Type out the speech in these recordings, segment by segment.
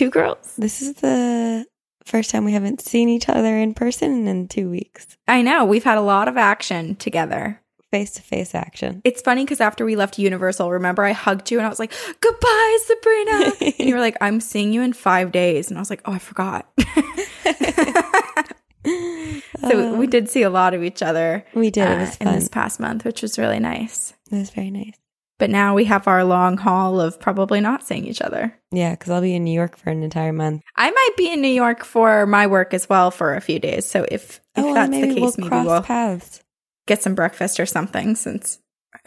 Two Girls. This is the first time we haven't seen each other in person in two weeks. I know we've had a lot of action together. Face to face action. It's funny because after we left Universal, remember I hugged you and I was like, "Goodbye, Sabrina," and you were like, "I'm seeing you in five days," and I was like, "Oh, I forgot." so we did see a lot of each other. We did. uh, it was in this past month, which was really nice. it was very nice. But now we have our long haul of probably not seeing each other. Yeah, because I'll be in New York for an entire month. I might be in New York for my work as well for a few days. So if if oh, that's the case, we'll maybe cross we'll paths. get some breakfast or something since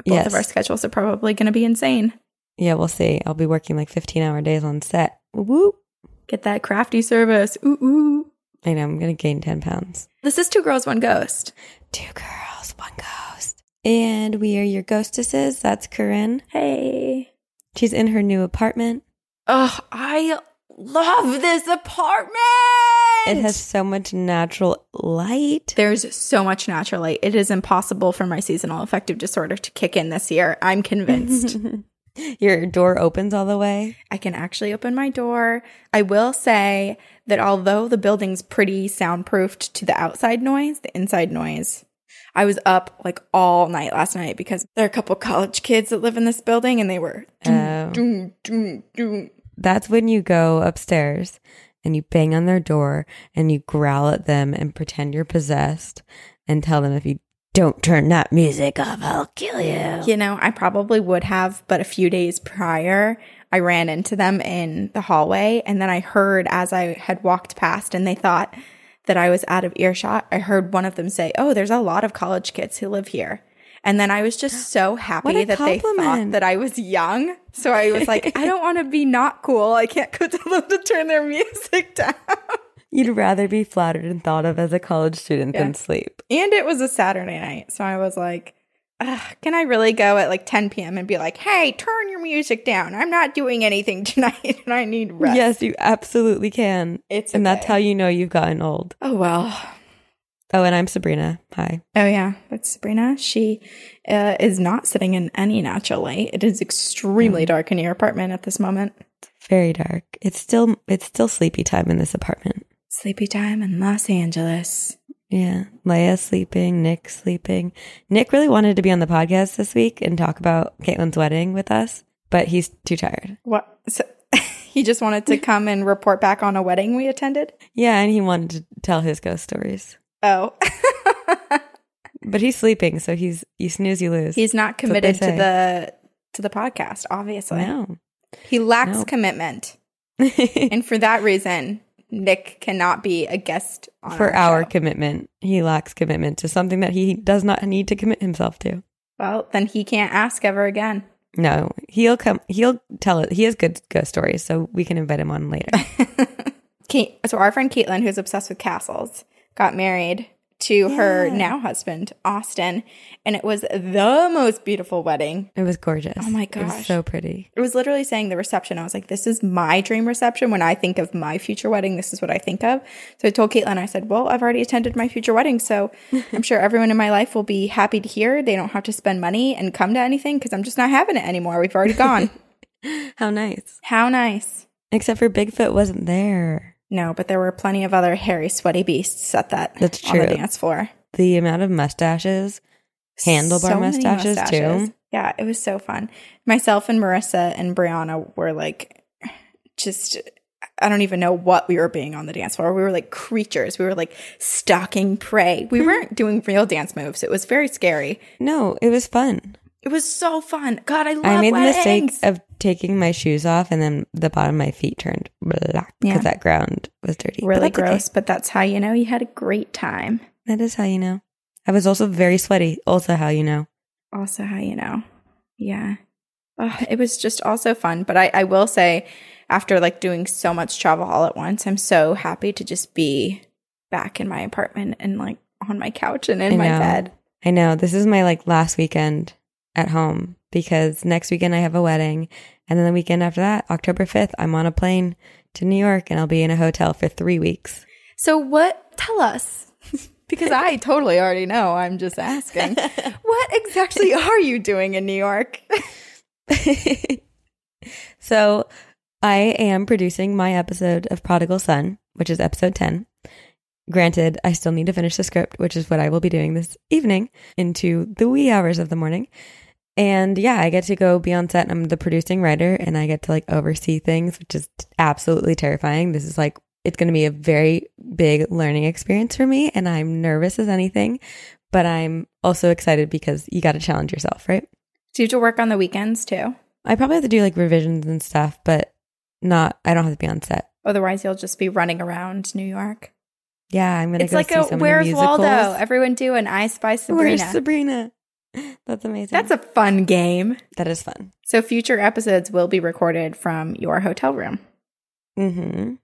both Yes. of our schedules are probably going to be insane. Yeah, we'll see. I'll be working like 15 hour days on set. Woo! Get that crafty service. Ooh ooh. I know, I'm going to gain 10 pounds. This is Two Girls One Ghost. Two girls, one ghost. And we are your ghostesses. That's Corinne. Hey. She's in her new apartment. Oh, I love this apartment. It has so much natural light. There's so much natural light. It is impossible for my seasonal affective disorder to kick in this year. I'm convinced. Your door opens all the way. I can actually open my door. I will say that although the building's pretty soundproofed to the outside noise, the inside noise, I was up like all night last night because there are a couple college kids that live in this building and they were Oh. doom, doom, doom. That's when you go upstairs and you bang on their door and you growl at them and pretend you're possessed and tell them if you don't turn that music off, I'll kill you. You know, I probably would have, but a few days prior, I ran into them in the hallway and then I heard as I had walked past and they thought that I was out of earshot, I heard one of them say, Oh, there's a lot of college kids who live here. And then I was just so happy that they thought that I was young. So I was like, I don't want to be not cool. I can't go tell them to turn their music down. You'd rather be flattered and thought of as a college student Yeah. than sleep. And it was a Saturday night. So I was like, Ugh, can I really go at like 10 p.m. and be like, hey, turn your music down? I'm not doing anything tonight and I need rest. Yes, you absolutely can. It's And that's how you know you've gotten old. Oh, well. Oh, and I'm Sabrina. Hi. Oh, yeah. That's Sabrina. She uh, is not sitting in any natural light. It is extremely dark in your apartment at this moment. Very dark. It's still it's still sleepy time in this apartment. Sleepy time in Los Angeles. Yeah. Leia's sleeping, Nick's sleeping. Nick really wanted to be on the podcast this week and talk about Caitlin's wedding with us, but he's too tired. What? So, he just wanted to come and report back on a wedding we attended? Yeah, and he wanted to tell his ghost stories. Oh. But he's sleeping, so he's you snooze, you lose. He's not That's what they committed to the to the podcast, obviously. no. He lacks No. commitment. And for that reason, Nick cannot be a guest on For our show. commitment, he lacks commitment to something that he does not need to commit himself to. Well, then he can't ask ever again. No, he'll come. He'll tell it. He has good ghost stories, so we can invite him on later. Kate, so our friend Caitlin, who's obsessed with castles, got married to her now husband, Austin, and it was the most beautiful wedding. It was gorgeous. Oh my it was gosh. so pretty. It was literally saying the reception. I was like, this is my dream reception. When I think of my future wedding, this is what I think of. So I told Caitlin, I said, well, I've already attended my future wedding. So I'm sure everyone in my life will be happy to hear. They don't have to spend money and come to anything because I'm just not having it anymore. We've already gone. How nice. How nice. Except for Bigfoot wasn't there. No, but there were plenty of other hairy, sweaty beasts at that That's on the true. dance floor. The amount of mustaches, handlebar So mustaches, mustaches. too. Yeah, it was so fun. Myself and Marissa and Brianna were like, just, I don't even know what we were being on the dance floor. We were like creatures. We were like stalking prey. We hmm. weren't doing real dance moves. It was very scary. No, it was fun. It was so fun. God, I love I made weddings. the mistake of taking my shoes off, and then the bottom of my feet turned black because Yeah. that ground was dirty. But really okay. gross, but that's how you know you had a great time. That is how you know. I was also very sweaty. Also, how you know. also how you know yeah Ugh, it was just also fun but I, I will say after like doing so much travel all at once i'm so happy to just be back in my apartment and like on my couch and in my bed I know this is my like last weekend at home because next weekend I have a wedding, and then the weekend after that, October fifth, I'm on a plane to New York, and I'll be in a hotel for three weeks. so what tell us because i totally already know i'm just asking what exactly are you doing in new york so I am producing my episode of Prodigal Son, which is episode 10. Granted, I still need to finish the script, which is what I will be doing this evening into the wee hours of the morning. And yeah, I get to go be on set. I'm the producing writer and I get to like oversee things, which is absolutely terrifying. This is like, it's going to be a very big learning experience for me. And I'm nervous as anything, but I'm also excited because you got to challenge yourself, right? Do you have to work on the weekends too? I probably have to do like revisions and stuff, but not, I don't have to be on set. Otherwise, you'll just be running around New York. Yeah, I'm gonna It's go like a Where's of the musicals. Waldo? Everyone do an I Spy Sabrina. Where's Sabrina? That's amazing. That's a fun game. that is fun. So future episodes will be recorded from your hotel room. Mm-hmm.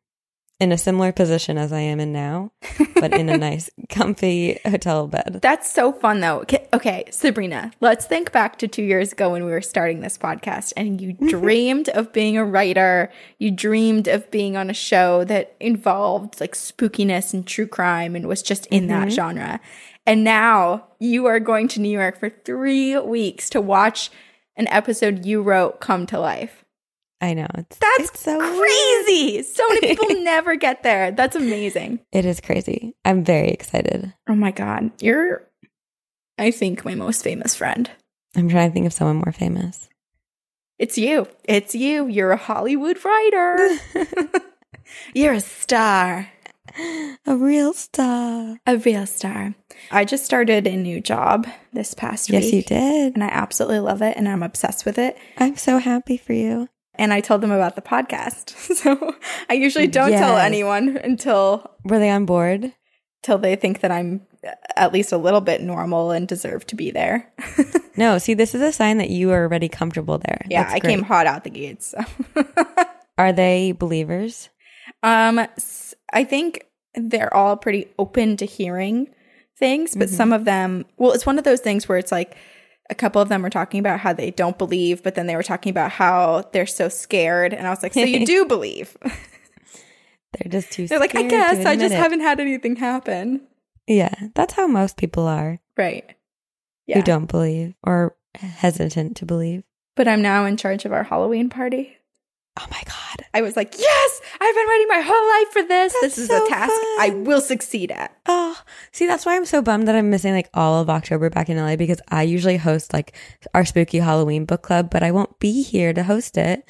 In a similar position as I am in now, but in a nice, comfy hotel bed. That's so fun though. Okay, okay, Sabrina, let's think back to two years ago when we were starting this podcast and you dreamed of being a writer. You dreamed of being on a show that involved like spookiness and true crime and was just in that genre. And now you are going to New York for three weeks to watch an episode you wrote come to life. I know. It's, That's it's so weird. crazy. So many people never get there. That's amazing. It is crazy. I'm very excited. Oh my God. You're, I think, my most famous friend. I'm trying to think of someone more famous. It's you. It's you. You're a Hollywood writer. You're a star. A real star. A real star. I just started a new job this past Yes, week. Yes, you did. And I absolutely love it and I'm obsessed with it. I'm so happy for you. And I told them about the podcast. So I usually don't tell anyone until Were they on board? till they think that I'm at least a little bit normal and deserve to be there. No, see, this is a sign that you are already comfortable there. yeah, That's I great. came hot out the gates. So. Are they believers? Um, I think they're all pretty open to hearing things, but mm-hmm. some of them, well, it's one of those things where it's like a couple of them were talking about how they don't believe, but then they were talking about how they're so scared, and I was like, so you do believe? They're just too. Scared. They're like, I guess I just it." haven't had anything happen. Yeah, that's how most people are Right. who don't believe or hesitant to believe. But I'm now in charge of our Halloween party. Oh my god! I was like, yes, I've been waiting my whole life for this. That's this is so a task I will succeed at. Oh, see, that's why I'm so bummed that I'm missing like all of October back in LA because I usually host like our spooky Halloween book club, but I won't be here to host it.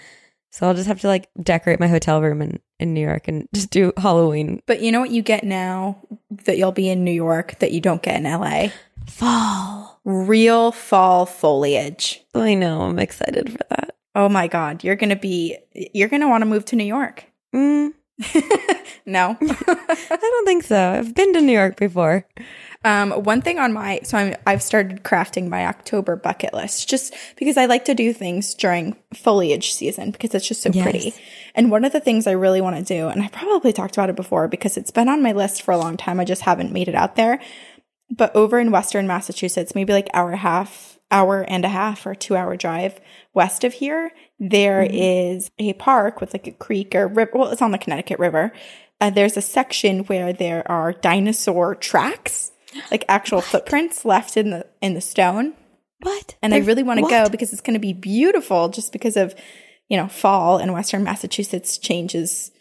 So I'll just have to like decorate my hotel room in, in New York and just do Halloween But you know what you get now that you'll be in New York that you don't get in LA? fall. Real fall foliage. I know. I'm excited for that. Oh my God. You're going to be, you're going to want to move to New York. Mm, no. I don't think so. I've been to New York before. um, one thing on my, so I'm, I've started crafting my October bucket list just because I like to do things during foliage season because it's just so Yes. pretty. And one of the things I really want to do, and I probably talked about it before because it's been on my list for a long time. I just haven't made it out there. But over in Western Massachusetts, maybe like hour and a half, hour and a half or two hour drive west of here, there is a park with like a creek or river. Well, it's on the Connecticut River. Uh, there's a section where there are dinosaur tracks, like actual footprints left in the in the stone. What? And I They're- really want to go because it's going to be beautiful, just because of you know fall in Western Massachusetts changes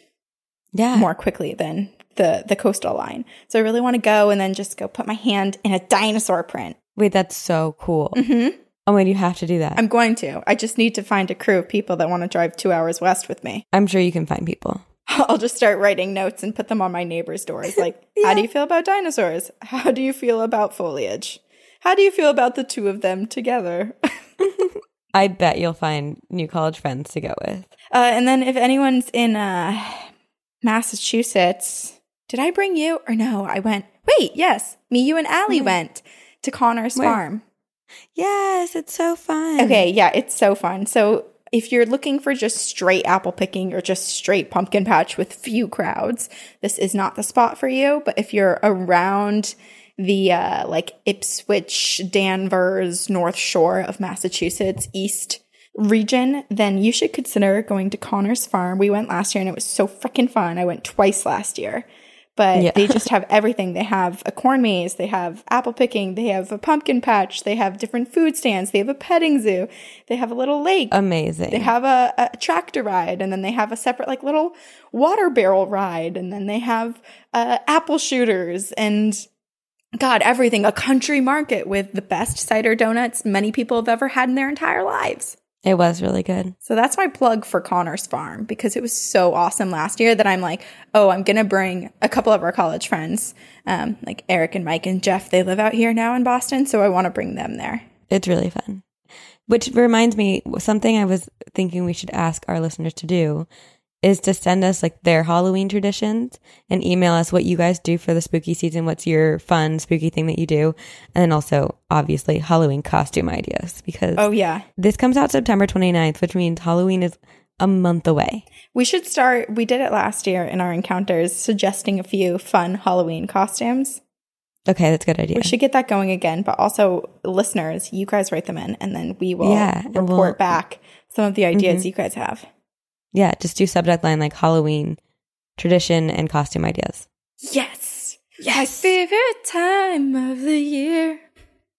Yeah. more quickly than the the coastal line. So I really want to go and then just go put my hand in a dinosaur print. Wait, that's so cool. hmm Oh, wait, you have to do that. I'm going to. I just need to find a crew of people that want to drive two hours west with me. I'm sure you can find people. I'll just start writing notes and put them on my neighbors' doors. Like, how do you feel about dinosaurs? How do you feel about foliage? How do you feel about the two of them together? I bet you'll find new college friends to go with. Uh, and then if anyone's in uh, Massachusetts, did I bring you or no? I went. Wait, yes, me, you, and Allie Where? went to Connor's Where? farm. Yes, it's so fun. Okay, yeah, it's so fun. So if you're looking for just straight apple picking or just straight pumpkin patch with few crowds, this is not the spot for you. But if you're around the uh, like Ipswich, Danvers, North Shore of Massachusetts, East region, then you should consider going to Connor's Farm. We went last year and it was so freaking fun. I went twice last year. But Yeah. they just have everything. They have a corn maze, they have apple picking, they have a pumpkin patch, they have different food stands, they have a petting zoo, they have a little lake, Amazing. they have a, a tractor ride, and then they have a separate like little water barrel ride, and then they have uh, apple shooters and God, everything. A country market with the best cider donuts many people have ever had in their entire lives. It was really good. So that's my plug for Connor's Farm because it was so awesome last year that I'm like, oh, I'm gonna bring a couple of our college friends, um, like Eric and Mike and Jeff. They live out here now in Boston, so I want to bring them there. It's really fun. Which reminds me, something I was thinking we should ask our listeners to do is to send us like their Halloween traditions and email us what you guys do for the spooky season. What's your fun spooky thing that you do? And then also, obviously, Halloween costume ideas because Oh yeah, this comes out September 29th, which means Halloween is a month away. we should start. We did it last year in our encounters, suggesting a few fun Halloween costumes. Okay, that's a good idea. We should get that going again, but also listeners, you guys write them in, and then we will Yeah, report we'll- back some of the ideas Mhm. you guys have. Yeah, just do subject line like Halloween tradition and costume ideas. Yes, my favorite time of the year.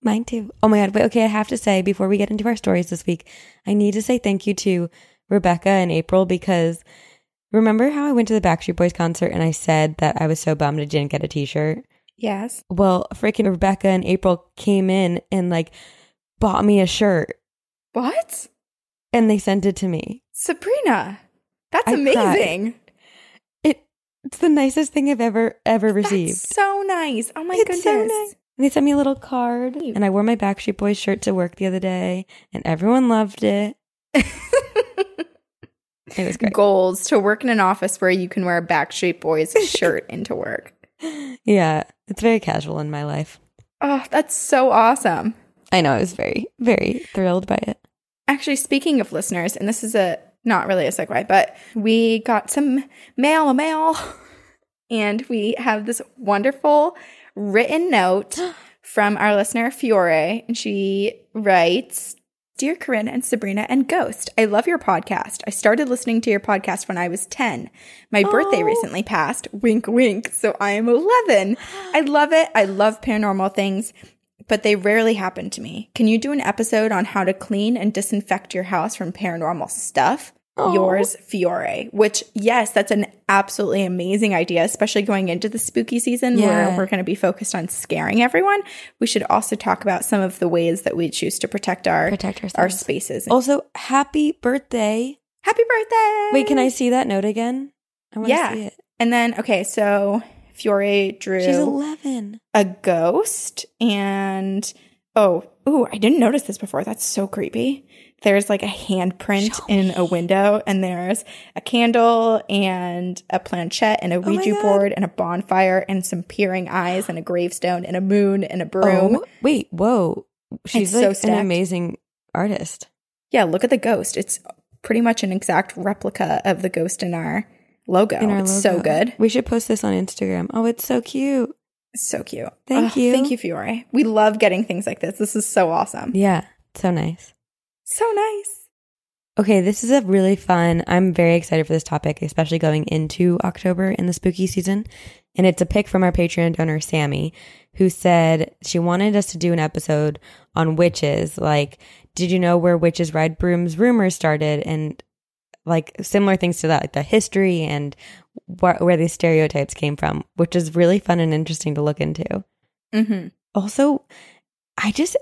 Mine too. Oh my God. Wait, okay. I have to say, before we get into our stories this week, I need to say thank you to Rebecca and April because remember how I went to the Backstreet Boys concert and I said that I was so bummed I didn't get a t shirt? Yes. Well, freaking Rebecca and April came in and like bought me a shirt What? And they sent it to me. Sabrina. That's I amazing. It, it's the nicest thing I've ever, ever received. That's so nice. Oh my It's goodness. so nice. And they sent me a little card, and I wore my Backstreet Boys shirt to work the other day, and everyone loved it. It was great. Goals to work in an office where you can wear a Backstreet Boys shirt into work. Yeah, it's very casual in my life. Oh, that's so awesome. I know I was very, very thrilled by it. Actually, speaking of listeners, and this is a not really a segue, but we got some mail, mail, and we have this wonderful written note from our listener Fiore, and she writes. Dear Corinne and Sabrina and Ghost, I love your podcast. I started listening to your podcast when I was 10. My birthday Oh. recently passed. Wink, wink. So I am 11. I love it. I love paranormal things but they rarely happen to me. Can you do an episode on how to clean and disinfect your house from paranormal stuff? Yours, Fiore. Which, yes, that's an absolutely amazing idea, especially going into the spooky season where we're going to be focused on scaring everyone. We should also talk about some of the ways that we choose to protect our Protect our spaces. Also, happy birthday. Happy birthday! Wait, can I see that note again? I want to Yeah. see it. And then, okay, so Fiore drew She's 11. a ghost and oh ooh i didn't notice this before that's so creepy there's like a handprint in a window and there's a candle and a planchette and a Oh ouija God. board and a bonfire and some peering eyes and a gravestone and a moon and a broom Oh, wait, whoa. She's It's so like stacked. an amazing artist. yeah look at the ghost it's pretty much an exact replica of the ghost in our logo in our it's so good We should post this on Instagram. Oh, it's so cute. so cute Thank Ugh, you. thank you fiore we love getting things like this this is so awesome Yeah, so nice. so nice Okay, this is a really fun. I'm very excited for this topic, especially going into October in the spooky season. And it's a pick from our Patreon donor, Sammy, who said she wanted us to do an episode on witches. Like, did you know where witches ride brooms rumors started? And like similar things to that, like the history and wh- where these stereotypes came from, which is really fun and interesting to look into. mm-hmm Also, I just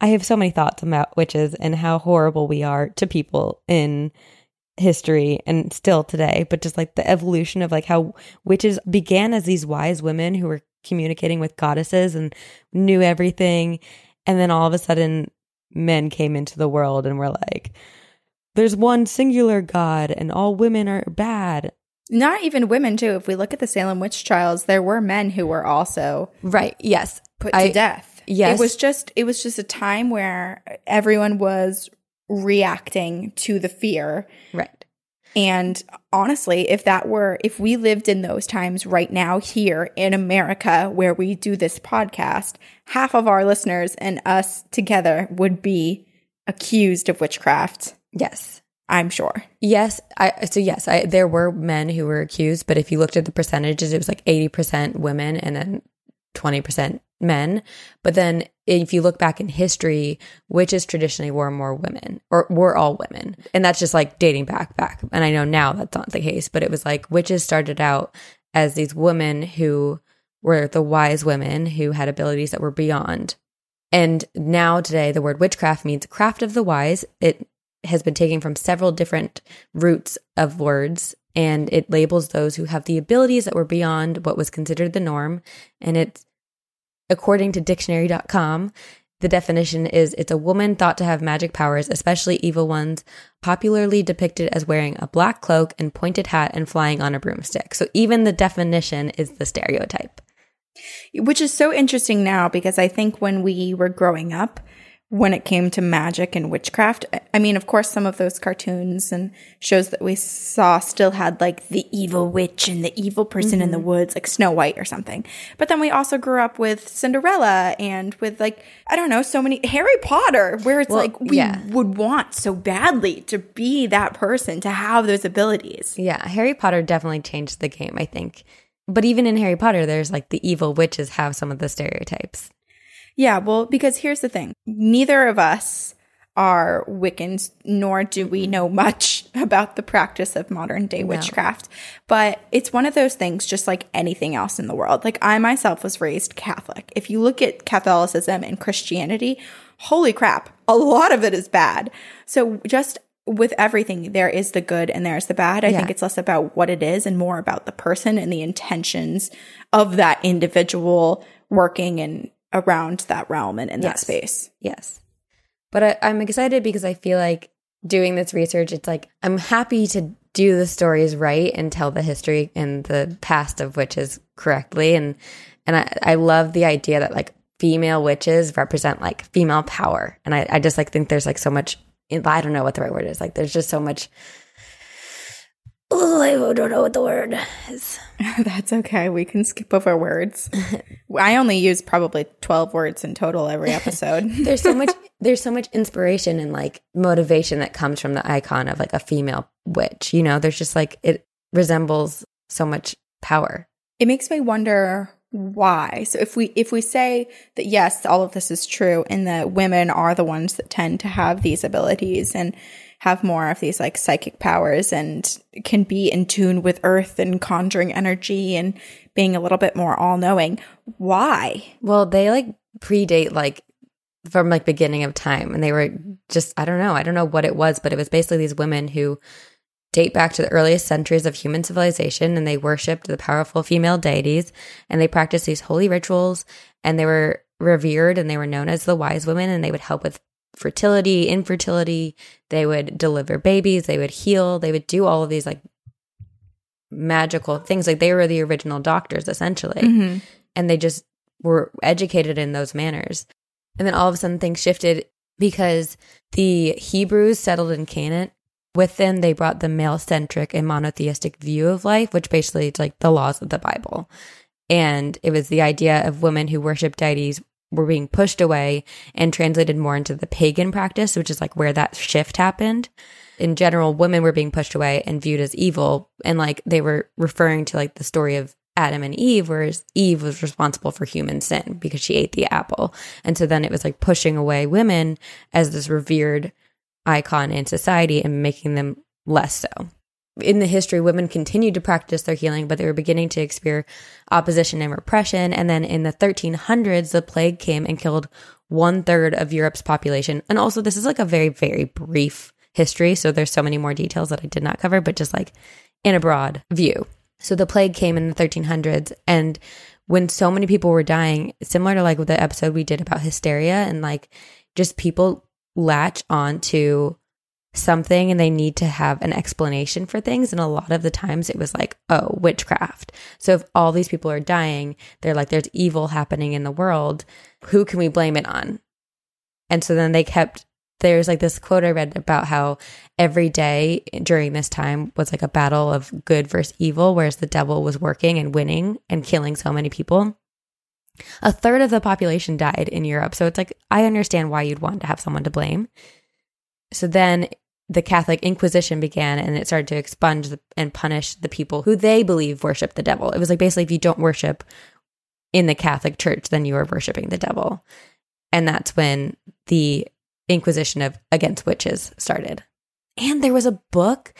I have so many thoughts about witches and how horrible we are to people in history and still today, but just like the evolution of like how witches began as these wise women who were communicating with goddesses and knew everything and then all of a sudden men came into the world and were like there's one singular god and all women are bad. Not even women, too. If we look at the Salem witch trials, there were men who were also Right. Yes. put I- to death. yes. It was just it was just a time where everyone was reacting to the fear. Right. And honestly, if that were if we lived in those times right now here in America where we do this podcast, half of our listeners and us together would be accused of witchcraft. Yes. I'm sure. Yes, I so yes, I there were men who were accused, but if you looked at the percentages, it was like 80% women and then 20% men. But then if you look back in history, witches traditionally were more women or were all women. And that's just like dating back back. And I know now that's not the case, but it was like witches started out as these women who were the wise women who had abilities that were beyond. And now today the word witchcraft means craft of the wise. It has been taken from several different roots of words and it labels those who have the abilities that were beyond what was considered the norm. And it's, according to dictionary.com, the definition is it's a woman thought to have magic powers, especially evil ones, popularly depicted as wearing a black cloak and pointed hat and flying on a broomstick. So even the definition is the stereotype. Which is so interesting now because I think when we were growing up, when it came to magic and witchcraft. I mean, of course, some of those cartoons and shows that we saw still had like the evil witch and the evil person mm-hmm. in the mm-hmm. woods, like Snow White or something. But then we also grew up with Cinderella and with like, I don't know, so many Harry Potter, where it's well, like we yeah. would want so badly to be that person, to have those abilities. Yeah, Harry Potter definitely changed the game, I think. But even in Harry Potter, there's like the evil witches have some of the stereotypes. Yeah, well, because here's the thing neither of us are Wiccans, nor do we know much about the practice of modern day witchcraft. No. But it's one of those things, just like anything else in the world. Like I myself was raised Catholic. If you look at Catholicism and Christianity, holy crap, a lot of it is bad. So just with everything, there is the good and there's the bad. I yeah. think it's less about what it is and more about the person and the intentions of that individual working and around that realm and in yes. that space. Yes. But I, I'm excited because I feel like doing this research, it's like I'm happy to do the stories right and tell the history and the past of witches correctly. And and I, I love the idea that like female witches represent like female power. And I, I just like think there's like so much I don't know what the right word is. Like there's just so much Oh, I don't know what the word is. That's okay. We can skip over words. I only use probably 12 words in total every episode. there's so much there's so much inspiration and like motivation that comes from the icon of like a female witch. You know, there's just like it resembles so much power. It makes me wonder why. So if we if we say that yes, all of this is true and that women are the ones that tend to have these abilities and have more of these like psychic powers and can be in tune with earth and conjuring energy and being a little bit more all knowing. Why? Well, they like predate like from like beginning of time and they were just I don't know, I don't know what it was, but it was basically these women who date back to the earliest centuries of human civilization and they worshiped the powerful female deities and they practiced these holy rituals and they were revered and they were known as the wise women and they would help with fertility, infertility. They would deliver babies, they would heal, they would do all of these like magical things. Like they were the original doctors essentially. Mm-hmm. And they just were educated in those manners. And then all of a sudden things shifted because the Hebrews settled in Canaan. With them, they brought the male centric and monotheistic view of life, which basically is like the laws of the Bible. And it was the idea of women who worship deities were being pushed away and translated more into the pagan practice, which is like where that shift happened. In general, women were being pushed away and viewed as evil. And like they were referring to like the story of Adam and Eve, whereas Eve was responsible for human sin because she ate the apple. And so then it was like pushing away women as this revered icon in society and making them less so in the history, women continued to practice their healing, but they were beginning to experience opposition and repression. And then in the 1300s, the plague came and killed one third of Europe's population. And also, this is like a very, very brief history. So there's so many more details that I did not cover, but just like in a broad view. So the plague came in the 1300s. And when so many people were dying, similar to like the episode we did about hysteria and like just people latch on to something and they need to have an explanation for things. And a lot of the times it was like, oh, witchcraft. So if all these people are dying, they're like, there's evil happening in the world. Who can we blame it on? And so then they kept, there's like this quote I read about how every day during this time was like a battle of good versus evil, whereas the devil was working and winning and killing so many people. A third of the population died in Europe. So it's like, I understand why you'd want to have someone to blame. So then the Catholic Inquisition began and it started to expunge and punish the people who they believe worship the devil. It was like basically if you don't worship in the Catholic Church, then you are worshiping the devil. And that's when the Inquisition of against witches started. And there was a book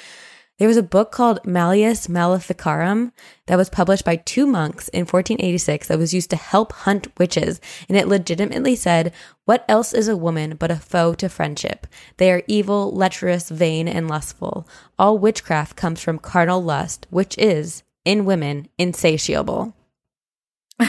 there was a book called Malleus Maleficarum that was published by two monks in 1486 that was used to help hunt witches. And it legitimately said, What else is a woman but a foe to friendship? They are evil, lecherous, vain, and lustful. All witchcraft comes from carnal lust, which is, in women, insatiable.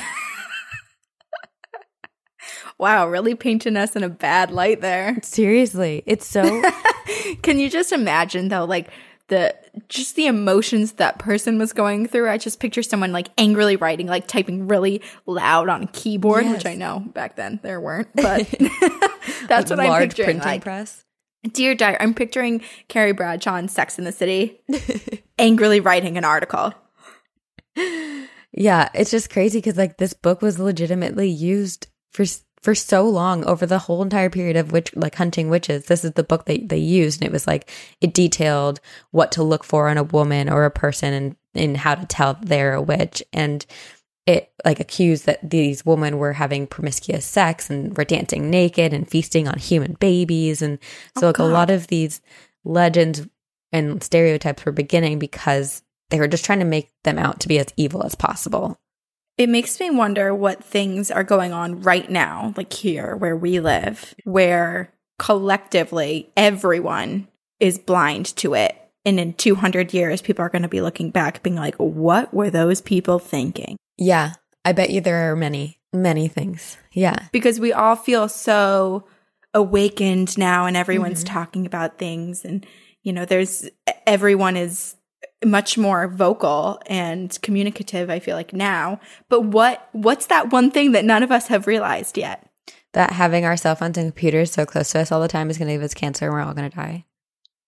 wow, really painting us in a bad light there. Seriously, it's so. Can you just imagine though, like the just the emotions that person was going through. I just picture someone like angrily writing, like typing really loud on a keyboard, yes. which I know back then there weren't, but that's what I'm picturing. Printing like, press. Dear Diary, I'm picturing Carrie Bradshaw in Sex in the City angrily writing an article. Yeah, it's just crazy because like this book was legitimately used for for so long over the whole entire period of witch like hunting witches. This is the book that they used and it was like it detailed what to look for in a woman or a person and and how to tell they're a witch. And it like accused that these women were having promiscuous sex and were dancing naked and feasting on human babies. And oh, so oh, like God. a lot of these legends and stereotypes were beginning because they were just trying to make them out to be as evil as possible it makes me wonder what things are going on right now, like here where we live, where collectively everyone is blind to it. And in 200 years, people are going to be looking back, being like, what were those people thinking? Yeah. I bet you there are many, many things. Yeah. Because we all feel so awakened now and everyone's mm-hmm. talking about things. And, you know, there's everyone is much more vocal and communicative i feel like now. But what what's that one thing that none of us have realized yet? That having our cell phones and computers so close to us all the time is going to give us cancer and we're all going to die.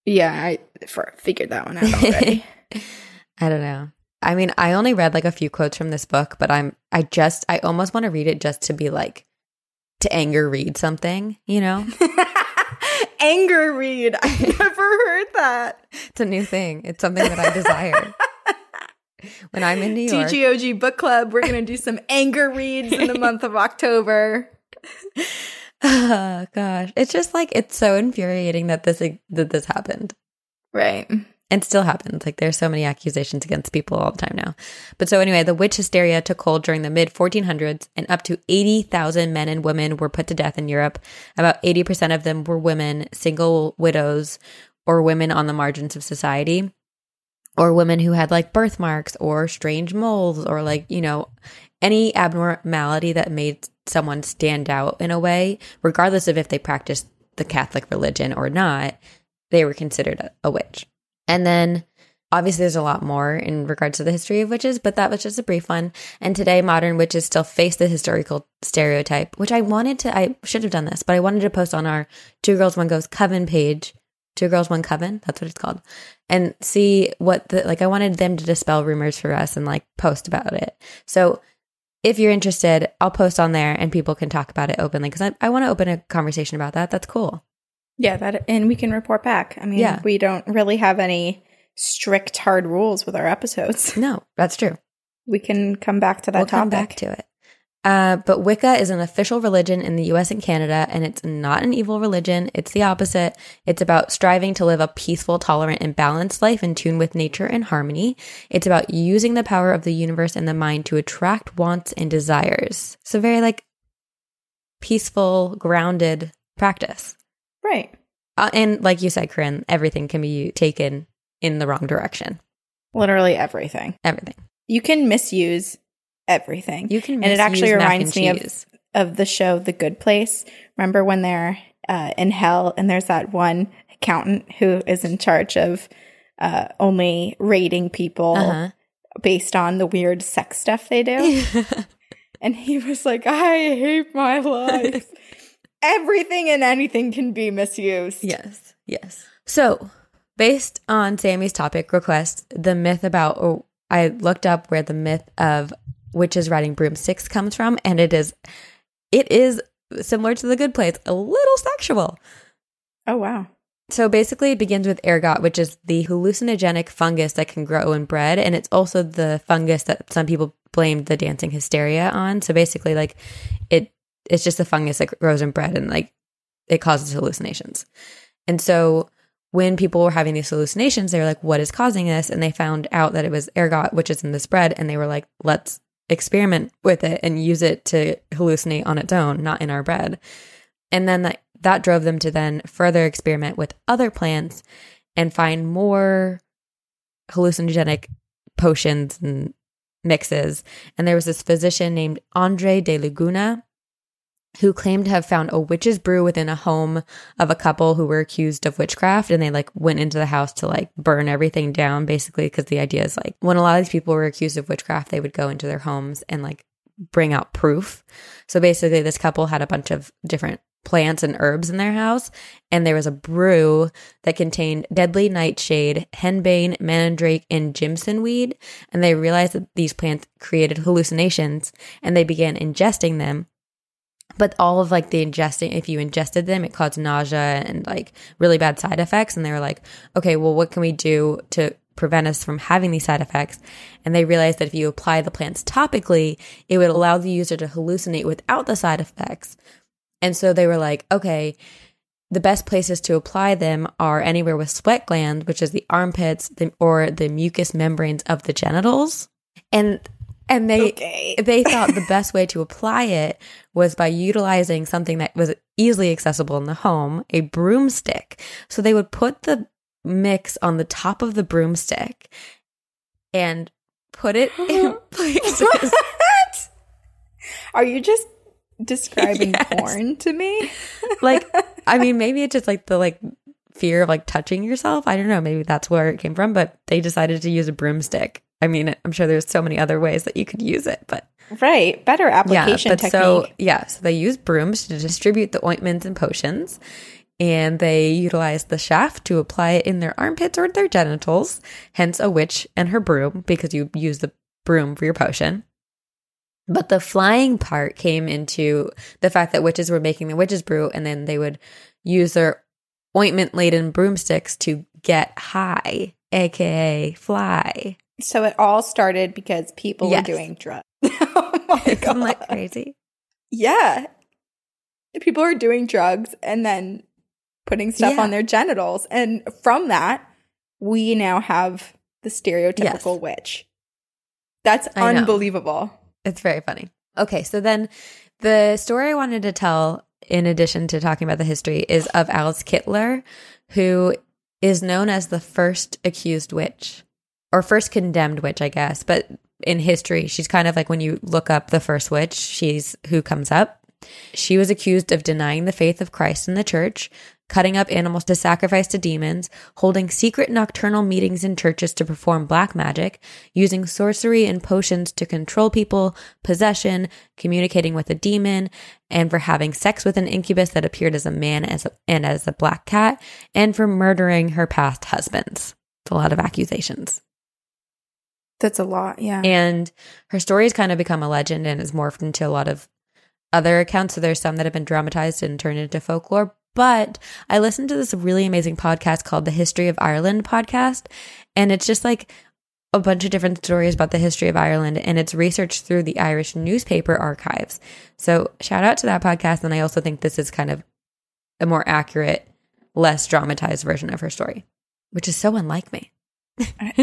Yeah i for, figured that one out already. I don't know. I mean i only read like a few quotes from this book but i'm i just i almost want to read it just to be like to anger read something you know anger read. I've never heard that. It's a new thing. It's something that I desire. when I'm in New York. TGOG book club, we're going to do some anger reads in the month of October. Oh gosh, it's just like it's so infuriating that this that this happened. Right and still happens. Like there's so many accusations against people all the time now. But so anyway, the witch hysteria took hold during the mid 1400s, and up to 80,000 men and women were put to death in Europe. About 80% of them were women, single widows, or women on the margins of society, or women who had like birthmarks or strange moles, or like you know any abnormality that made someone stand out in a way, regardless of if they practiced the Catholic religion or not. They were considered a witch. And then obviously there's a lot more in regards to the history of witches, but that was just a brief one. And today modern witches still face the historical stereotype, which I wanted to I should have done this, but I wanted to post on our Two Girls One Ghost Coven page. Two Girls One Coven, that's what it's called. And see what the like I wanted them to dispel rumors for us and like post about it. So if you're interested, I'll post on there and people can talk about it openly because I, I want to open a conversation about that. That's cool. Yeah, that and we can report back. I mean, yeah. we don't really have any strict hard rules with our episodes. No, that's true. We can come back to that we'll topic. Come back to it. Uh, but Wicca is an official religion in the US and Canada, and it's not an evil religion. It's the opposite. It's about striving to live a peaceful, tolerant, and balanced life in tune with nature and harmony. It's about using the power of the universe and the mind to attract wants and desires. So, very like peaceful, grounded practice. Right. Uh, and like you said, Corinne, everything can be taken in the wrong direction. Literally everything. Everything. You can misuse everything. You can, and it actually reminds me of of the show The Good Place. Remember when they're uh, in hell and there's that one accountant who is in charge of uh, only rating people uh-huh. based on the weird sex stuff they do. and he was like, "I hate my life." Everything and anything can be misused. Yes. Yes. So, based on Sammy's topic request, the myth about, oh, I looked up where the myth of witches riding broomsticks comes from, and it is, it is similar to the good place, a little sexual. Oh, wow. So basically, it begins with ergot, which is the hallucinogenic fungus that can grow in bread. And it's also the fungus that some people blamed the dancing hysteria on. So basically, like it, it's just the fungus that grows in bread and like it causes hallucinations. And so when people were having these hallucinations, they were like, what is causing this? And they found out that it was ergot, which is in this bread. And they were like, let's experiment with it and use it to hallucinate on its own, not in our bread. And then that, that drove them to then further experiment with other plants and find more hallucinogenic potions and mixes. And there was this physician named Andre de Laguna who claimed to have found a witch's brew within a home of a couple who were accused of witchcraft. And they like went into the house to like burn everything down basically because the idea is like when a lot of these people were accused of witchcraft they would go into their homes and like bring out proof. So basically this couple had a bunch of different plants and herbs in their house and there was a brew that contained deadly nightshade henbane mandrake and jimson weed. And they realized that these plants created hallucinations and they began ingesting them but all of like the ingesting if you ingested them it caused nausea and like really bad side effects. And they were like okay well what can we do to prevent us from having these side effects? And they realized that if you apply the plants topically it would allow the user to hallucinate without the side effects. And so they were like okay the best places to apply them are anywhere with sweat glands which is the armpits the, or the mucous membranes of the genitals. And and they Okay. they thought the best way to apply it was by utilizing something that was easily accessible in the home, a broomstick. So they would put the mix on the top of the broomstick and put it in places. what? Are you just describing Yes. porn to me? like I mean maybe it's just like the like fear of like touching yourself. I don't know, maybe that's where it came from, but they decided to use a broomstick. I mean, I'm sure there's so many other ways that you could use it, but right. Better application yeah, but technique. So yeah, so they use brooms to distribute the ointments and potions, and they utilize the shaft to apply it in their armpits or their genitals. Hence, a witch and her broom because you use the broom for your potion. But the flying part came into the fact that witches were making the witch's brew, and then they would use their ointment laden broomsticks to get high, aka fly. So it all started because people Yes. were doing drugs. oh my Isn't that crazy? Yeah. People are doing drugs and then putting stuff Yeah. on their genitals. And from that, we now have the stereotypical Yes. witch. That's I know. unbelievable. It's very funny. Okay, so then the story I wanted to tell, in addition to talking about the history, is of Alice Kyteler, who is known as the first accused witch or first condemned witch, I guess. But in history, she's kind of like when you look up the first witch, she's who comes up. She was accused of denying the faith of Christ in the church, cutting up animals to sacrifice to demons, holding secret nocturnal meetings in churches to perform black magic, using sorcery and potions to control people, possession, communicating with a demon, and for having sex with an incubus that appeared as a man as a, and as a black cat, and for murdering her past husbands. It's a lot of accusations. That's a lot. Yeah. And her story has kind of become a legend and has morphed into a lot of other accounts. So there's some that have been dramatized and turned into folklore. But I listened to this really amazing podcast called the History of Ireland podcast. And it's just like a bunch of different stories about the history of Ireland and it's researched through the Irish newspaper archives. So shout out to that podcast. And I also think this is kind of a more accurate, less dramatized version of her story, which is so unlike me.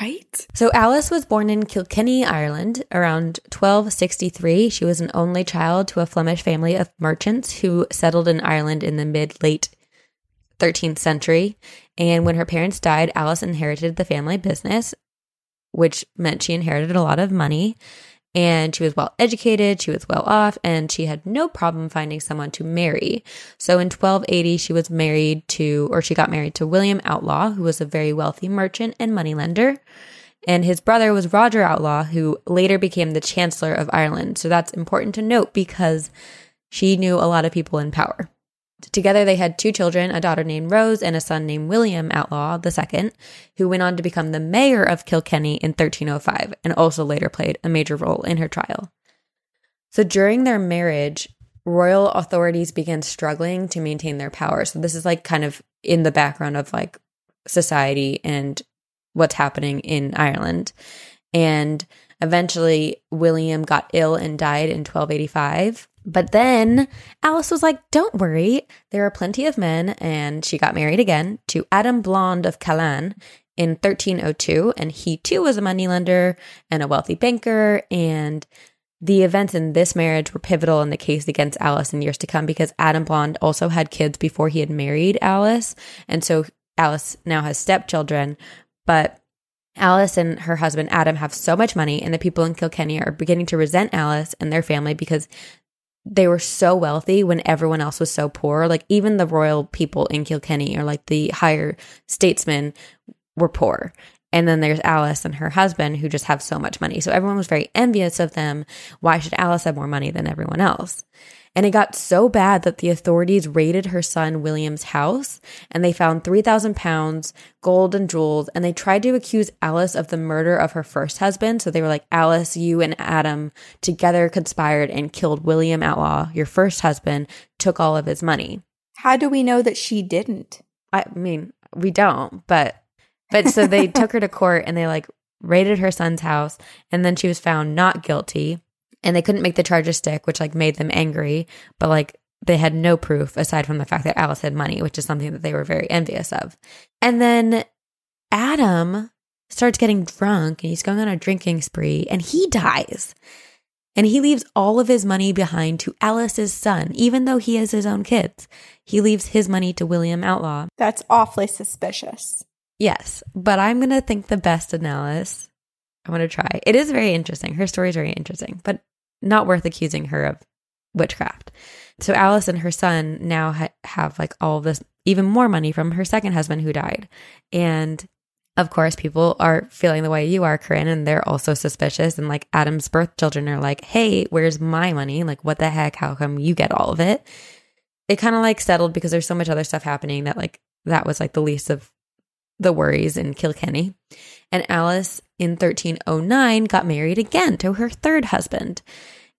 right? So Alice was born in Kilkenny, Ireland, around 1263. She was an only child to a Flemish family of merchants who settled in Ireland in the mid late 13th century. And when her parents died, Alice inherited the family business, which meant she inherited a lot of money. And she was well educated, she was well off, and she had no problem finding someone to marry. So in 1280, she was married to, or she got married to William Outlaw, who was a very wealthy merchant and moneylender. And his brother was Roger Outlaw, who later became the Chancellor of Ireland. So that's important to note because she knew a lot of people in power. Together, they had two children, a daughter named Rose and a son named William Outlaw II, who went on to become the mayor of Kilkenny in 1305 and also later played a major role in her trial. So during their marriage, royal authorities began struggling to maintain their power. So this is like kind of in the background of like society and what's happening in Ireland. And eventually William got ill and died in 1285. But then Alice was like, don't worry, there are plenty of men. And she got married again to Adam Blond of Callan in 1302. And he too was a moneylender and a wealthy banker. And the events in this marriage were pivotal in the case against Alice in years to come because Adam Blond also had kids before he had married Alice. And so Alice now has stepchildren. But Alice and her husband Adam have so much money, and the people in Kilkenny are beginning to resent Alice and their family because they were so wealthy when everyone else was so poor. Like even the royal people in Kilkenny or like the higher statesmen were poor. And then there's Alice and her husband who just have so much money. So everyone was very envious of them. Why should Alice have more money than everyone else? And it got so bad that the authorities raided her son William's house and they found 3,000 pounds, gold, and jewels. And they tried to accuse Alice of the murder of her first husband. So they were like, Alice, you and Adam together conspired and killed William Outlaw, your first husband, took all of his money. How do we know that she didn't? I mean, we don't, but, but so they took her to court and they like raided her son's house and then she was found not guilty and they couldn't make the charges stick, which like made them angry. But like they had no proof aside from the fact that Alice had money, which is something that they were very envious of. And then Adam starts getting drunk and he's going on a drinking spree and he dies. And he leaves all of his money behind to Alice's son, even though he has his own kids. He leaves his money to William Outlaw. That's awfully suspicious. Yes, but I'm going to think the best of Alice. I'm going to try. It is very interesting. Her story is very interesting, but not worth accusing her of witchcraft. So Alice and her son now ha- have like all this even more money from her second husband who died. And of course, people are feeling the way you are, Corinne, and they're also suspicious. And like Adam's birth children are like, hey, where's my money? Like, what the heck? How come you get all of it? It kind of like settled because there's so much other stuff happening that like that was like the least of the worries in Kilkenny. And Alice in 1309 got married again to her third husband,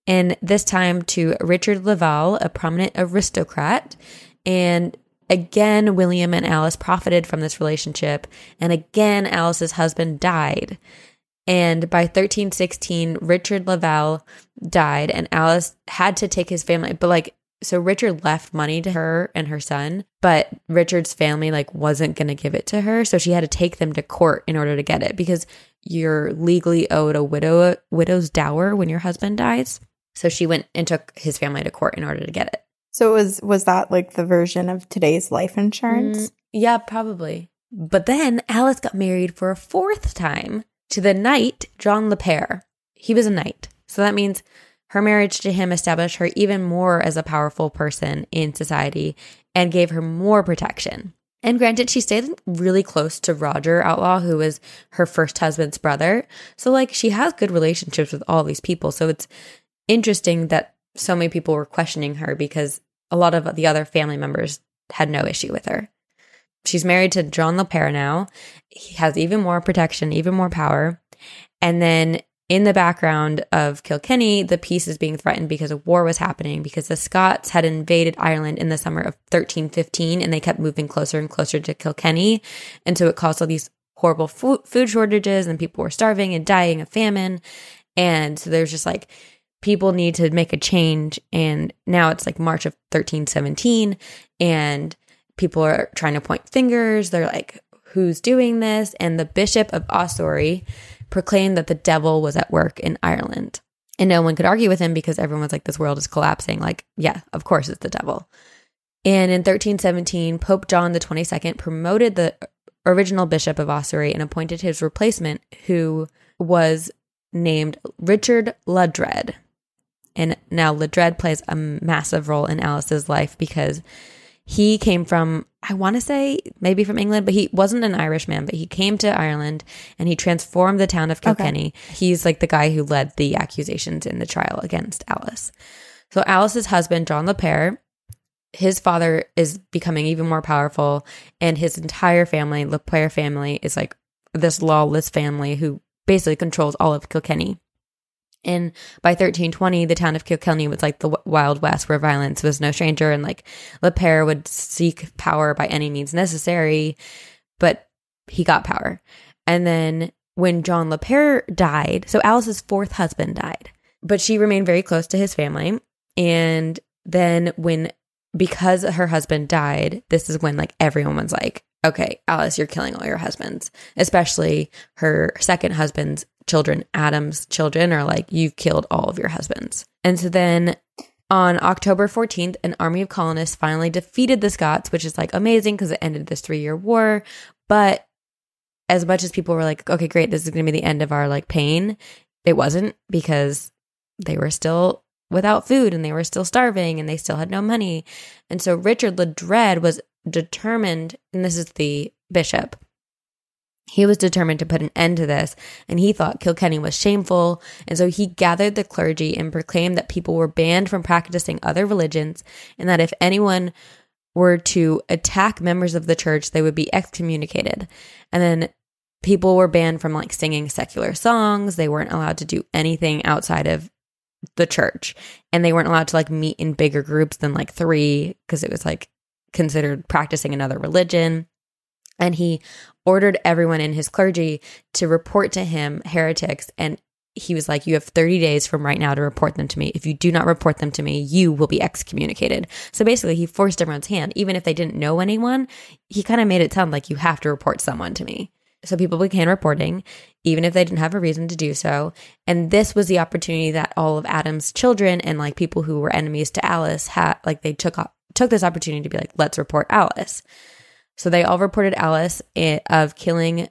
and this time to Richard Laval, a prominent aristocrat. And again, William and Alice profited from this relationship, and again, Alice's husband died. And by 1316, Richard Laval died, and Alice had to take his family. But like so Richard left money to her and her son, but Richard's family like wasn't going to give it to her, so she had to take them to court in order to get it because you're legally owed a widow widow's dower when your husband dies. So she went and took his family to court in order to get it. So it was was that like the version of today's life insurance? Mm, yeah, probably. But then Alice got married for a fourth time to the knight John Pere. He was a knight. So that means her marriage to him established her even more as a powerful person in society and gave her more protection. And granted, she stayed really close to Roger Outlaw, who was her first husband's brother. So, like, she has good relationships with all these people. So, it's interesting that so many people were questioning her because a lot of the other family members had no issue with her. She's married to John Pere now. He has even more protection, even more power. And then in the background of Kilkenny, the peace is being threatened because a war was happening because the Scots had invaded Ireland in the summer of 1315 and they kept moving closer and closer to Kilkenny. And so it caused all these horrible food shortages and people were starving and dying of famine. And so there's just like, people need to make a change. And now it's like March of 1317 and people are trying to point fingers. They're like, who's doing this? And the Bishop of Ossory, proclaimed that the devil was at work in Ireland. And no one could argue with him because everyone was like, this world is collapsing. Like, yeah, of course it's the devil. And in 1317, Pope John the 22nd promoted the original bishop of Ossory and appointed his replacement, who was named Richard Ledred. And now Ledred plays a massive role in Alice's life because he came from, I want to say maybe from England, but he wasn't an Irishman, but he came to Ireland and he transformed the town of Kilkenny. Okay. He's like the guy who led the accusations in the trial against Alice. So Alice's husband, John Pere, his father is becoming even more powerful, and his entire family, Pere family, is like this lawless family who basically controls all of Kilkenny. And by 1320, the town of Kilkenny was like the Wild West where violence was no stranger. And like LaPere would seek power by any means necessary, but he got power. And then when John LaPere died, so Alice's fourth husband died, but she remained very close to his family. And then when, because her husband died, this is when like everyone was like, okay, Alice, you're killing all your husbands, especially her second husband's children, Adam's children, are like, you've killed all of your husbands. And so then on October 14th, an army of colonists finally defeated the Scots, which is like amazing because it ended this three year war. But as much as people were like, okay, great, this is going to be the end of our like pain, it wasn't because they were still without food and they were still starving and they still had no money. And so Richard Ledred was determined, and this is the bishop, he was determined to put an end to this, and he thought Kilkenny was shameful. And so he gathered the clergy and proclaimed that people were banned from practicing other religions, and that if anyone were to attack members of the church, they would be excommunicated. And then people were banned from like singing secular songs. They weren't allowed to do anything outside of the church, and they weren't allowed to like meet in bigger groups than like three because it was like considered practicing another religion. And he ordered everyone in his clergy to report to him heretics. And he was like, You have 30 days from right now to report them to me. If you do not report them to me, you will be excommunicated. So basically, he forced everyone's hand. Even if they didn't know anyone, he kind of made it sound like you have to report someone to me. So people began reporting, even if they didn't have a reason to do so. And this was the opportunity that all of Adam's children and like people who were enemies to Alice had, like they took took this opportunity to be like, let's report Alice. So they all reported Alice eh, of killing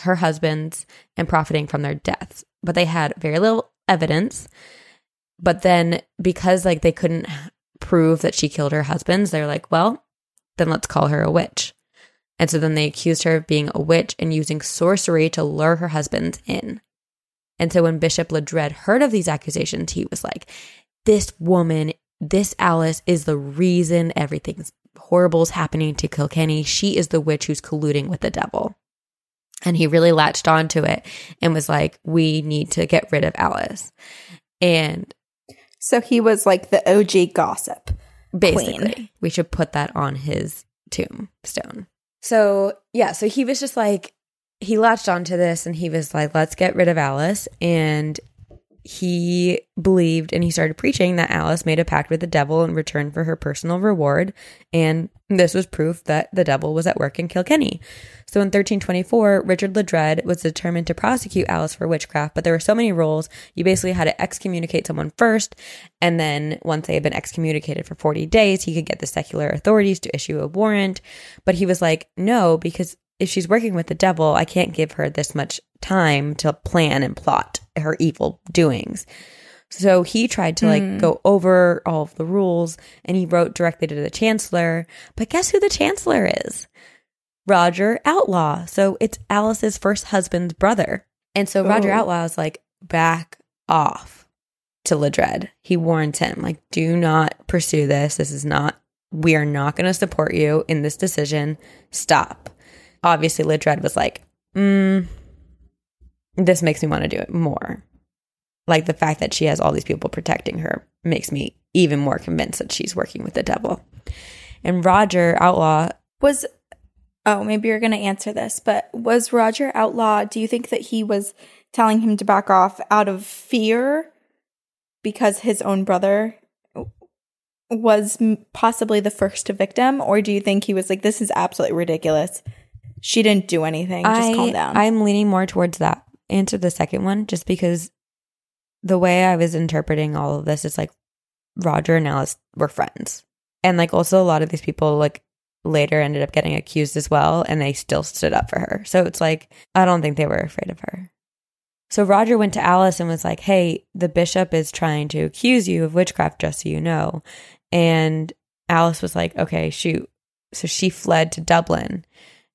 her husbands and profiting from their deaths, but they had very little evidence. But then because like they couldn't prove that she killed her husbands, they're like, well, then let's call her a witch. And so then they accused her of being a witch and using sorcery to lure her husbands in. And so when Bishop Ledred heard of these accusations, he was like, this woman, this Alice is the reason everything's horrible is happening to Kilkenny. She is the witch who's colluding with the devil. And he really latched onto it and was like, we need to get rid of Alice. And so he was like the OG gossip. Basically, queen. we should put that on his tombstone. So, yeah, so he was just like, he latched onto this and he was like, let's get rid of Alice. And he believed and he started preaching that Alice made a pact with the devil in return for her personal reward. And this was proof that the devil was at work in Kilkenny. So in 1324, Richard Ledred was determined to prosecute Alice for witchcraft, but there were so many rules. You basically had to excommunicate someone first. And then once they had been excommunicated for 40 days, he could get the secular authorities to issue a warrant. But he was like, no, because if she's working with the devil, I can't give her this much time to plan and plot her evil doings. So he tried to like mm. go over all of the rules and he wrote directly to the chancellor. But guess who the chancellor is? Roger Outlaw. So it's Alice's first husband's brother. And so Roger oh. Outlaw is like, back off to Ledred. He warns him, like, do not pursue this. This is not, we are not going to support you in this decision. Stop obviously Ledred was like, mm, this makes me want to do it more. Like the fact that she has all these people protecting her makes me even more convinced that she's working with the devil. And Roger Outlaw was oh, maybe you're going to answer this, but was Roger Outlaw, do you think that he was telling him to back off out of fear because his own brother was possibly the first victim or do you think he was like this is absolutely ridiculous she didn't do anything. Just I, calm down. I'm leaning more towards that answer the second one, just because the way I was interpreting all of this is like Roger and Alice were friends. And like also a lot of these people like later ended up getting accused as well and they still stood up for her. So it's like I don't think they were afraid of her. So Roger went to Alice and was like, "Hey, the bishop is trying to accuse you of witchcraft just so you know." And Alice was like, "Okay, shoot." So she fled to Dublin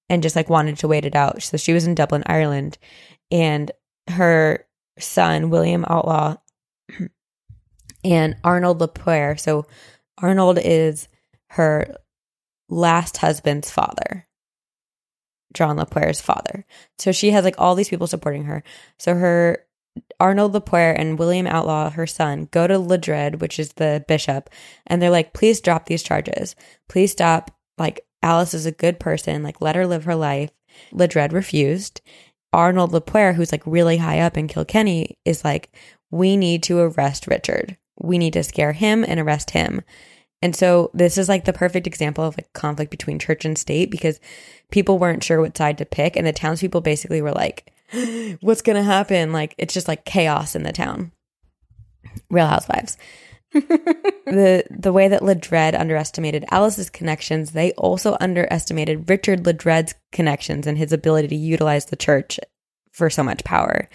and just like wanted to wait it out. So she was in Dublin, Ireland, and her son, William Outlaw, and Arnold LaPere. So Arnold is her last husband's father, John LaPere's father. So she has like all these people supporting her. So her Arnold Lapoire and William Outlaw, her son, go to Ledred, which is the bishop, and they're like, please drop these charges. Please stop. Like, Alice is a good person. Like, let her live her life. Ledred refused. Arnold Lapoire, who's like really high up in Kilkenny, is like, we need to arrest Richard. We need to scare him and arrest him. And so this is like the perfect example of like conflict between church and state because people weren't sure what side to pick. And the townspeople basically were like, what's going to happen? Like, it's just like chaos in the town. Real Housewives. the the way that Ledred underestimated Alice's connections, they also underestimated Richard Ledred's connections and his ability to utilize the church for so much power.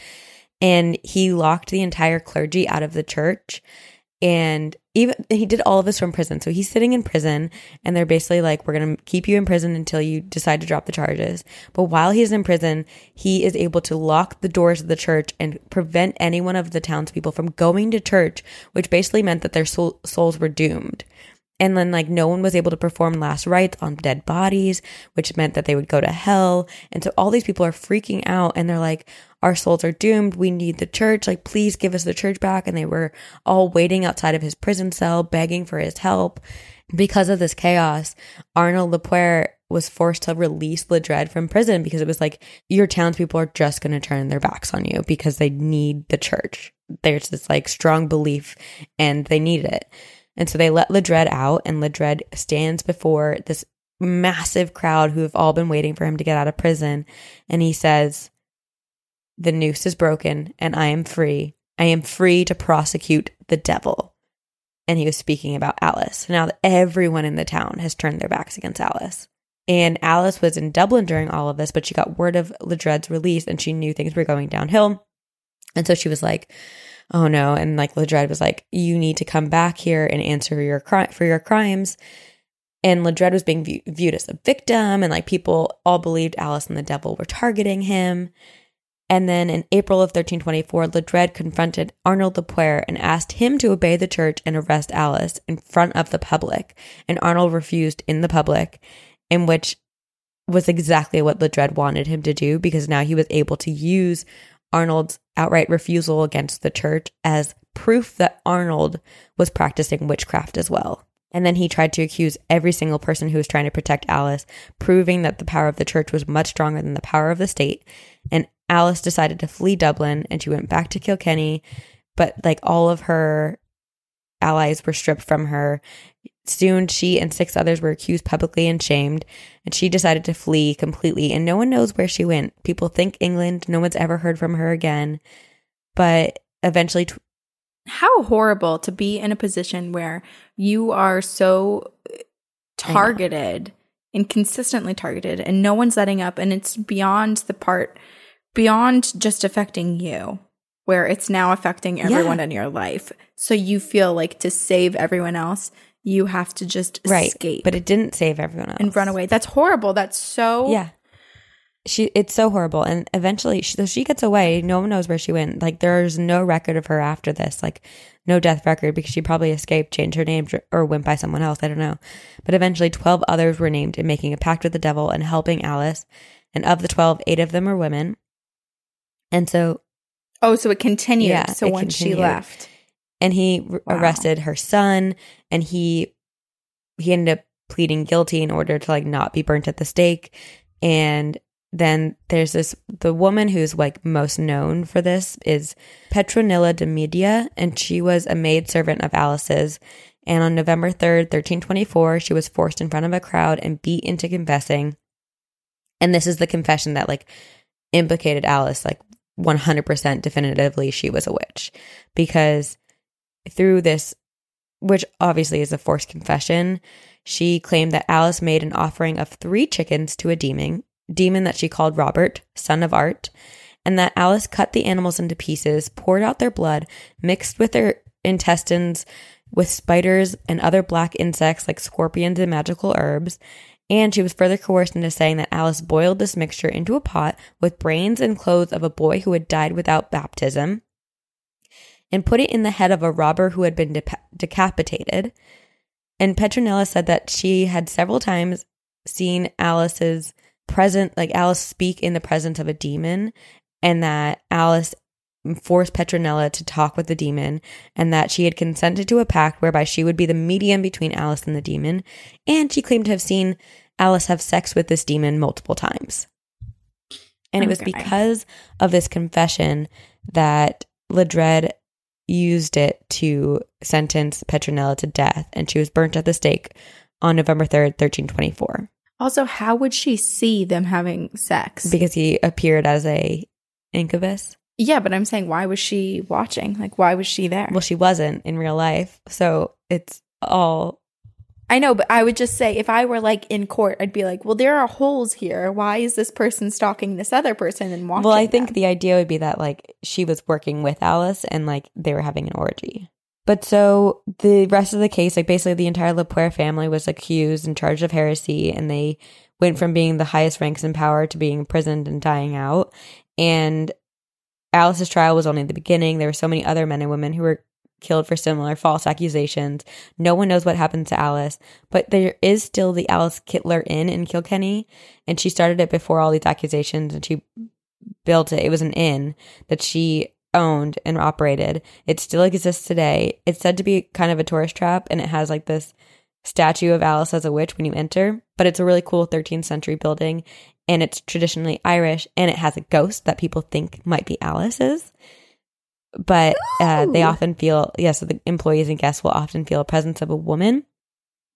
And he locked the entire clergy out of the church and even he did all of this from prison. So he's sitting in prison and they're basically like, we're going to keep you in prison until you decide to drop the charges. But while he's in prison, he is able to lock the doors of the church and prevent any one of the townspeople from going to church, which basically meant that their soul, souls were doomed. And then, like, no one was able to perform last rites on dead bodies, which meant that they would go to hell. And so all these people are freaking out and they're like, our souls are doomed. We need the church. Like, please give us the church back. And they were all waiting outside of his prison cell, begging for his help. Because of this chaos, Arnold Lapoire was forced to release Ledred from prison because it was like, your townspeople are just going to turn their backs on you because they need the church. There's this like strong belief and they need it. And so they let Ledred out, and Ledred stands before this massive crowd who have all been waiting for him to get out of prison. And he says, The noose is broken, and I am free. I am free to prosecute the devil. And he was speaking about Alice. Now everyone in the town has turned their backs against Alice. And Alice was in Dublin during all of this, but she got word of Ledred's release and she knew things were going downhill. And so she was like, oh no. And like Ledred was like, you need to come back here and answer your cri- for your crimes. And Ledred was being view- viewed as a victim, and like people all believed Alice and the devil were targeting him. And then in April of 1324, Ledred confronted Arnold Lapoire and asked him to obey the church and arrest Alice in front of the public. And Arnold refused in the public, in which was exactly what Ledred wanted him to do because now he was able to use Arnold's outright refusal against the church as proof that Arnold was practicing witchcraft as well. And then he tried to accuse every single person who was trying to protect Alice, proving that the power of the church was much stronger than the power of the state. And Alice decided to flee Dublin and she went back to Kilkenny, but like all of her allies were stripped from her. Soon, she and six others were accused publicly and shamed, and she decided to flee completely. And no one knows where she went. People think England. No one's ever heard from her again. But eventually, t- how horrible to be in a position where you are so targeted and consistently targeted, and no one's letting up, and it's beyond the part beyond just affecting you where it's now affecting everyone Yeah. in your life. So you feel like to save everyone else, you have to just right? escape But it didn't save everyone else and run away. That's horrible. That's so Yeah. She it's so horrible and eventually she, so she gets away no one knows where she went like there's no record of her after this like no death record because she probably escaped changed her name or went by someone else I don't know but eventually 12 others were named in making a pact with the devil and helping Alice and of the 12 8 of them were women and so Oh, so it continued. Yeah, so once she left. And he Wow. arrested her son and he he ended up pleading guilty in order to like not be burnt at the stake. And then there's this the woman who's like most known for this is Petronilla de Media and she was a maid servant of Alice's. And on November 3rd 1324 she was forced in front of a crowd and beat into confessing. And this is the confession that like implicated Alice like 100% definitively she was a witch. Because through this, which obviously is a forced confession, she claimed that Alice made an offering of three chickens to a demon, demon that she called Robert, son of art, and that Alice cut the animals into pieces, poured out their blood, mixed with their intestines with spiders and other black insects like scorpions and magical herbs. And she was further coerced into saying that Alice boiled this mixture into a pot with brains and clothes of a boy who had died without baptism and put it in the head of a robber who had been depa- decapitated. And Petronella said that she had several times seen Alice's present, like Alice speak in the presence of a demon, and that Alice forced Petronella to talk with the demon and that she had consented to a pact whereby she would be the medium between Alice and the demon. And she claimed to have seen Alice have sex with this demon multiple times. And it oh was Okay. because of this confession that Ledred used it to sentence Petronella to death, and she was burnt at the stake on November 3rd, 1324, Also, how would she see them having sex? because he appeared as a incubus. yeah, but I'm saying, why was she watching? Like, why was she there? Well, she wasn't in real life, so it's all I know, but I would just say if I were like in court, I'd be like, well, there are holes here. Why is this person stalking this other person and watching? well. I think them? the idea would be that like she was working with Alice and like they were having an orgy. But so the rest of the case, like basically the entire Lapoire family was accused and charged of heresy, and they went from being the highest ranks in power to being imprisoned and dying out. And Alice's trial was only the beginning. There were so many other men and women who were killed for similar false accusations. No one knows what happened to Alice, but there is still the Alice Kyteler Inn in Kilkenny, and she started it before all these accusations, and she built it. It was an inn that she owned and operated. It still exists today. It's said to be kind of a tourist trap, and it has like this statue of Alice as a witch when you enter, but it's a really cool 13th century building, and it's traditionally Irish, and it has a ghost that people think might be Alice's. But uh, they often feel, yes, the employees and guests will often feel a presence of a woman.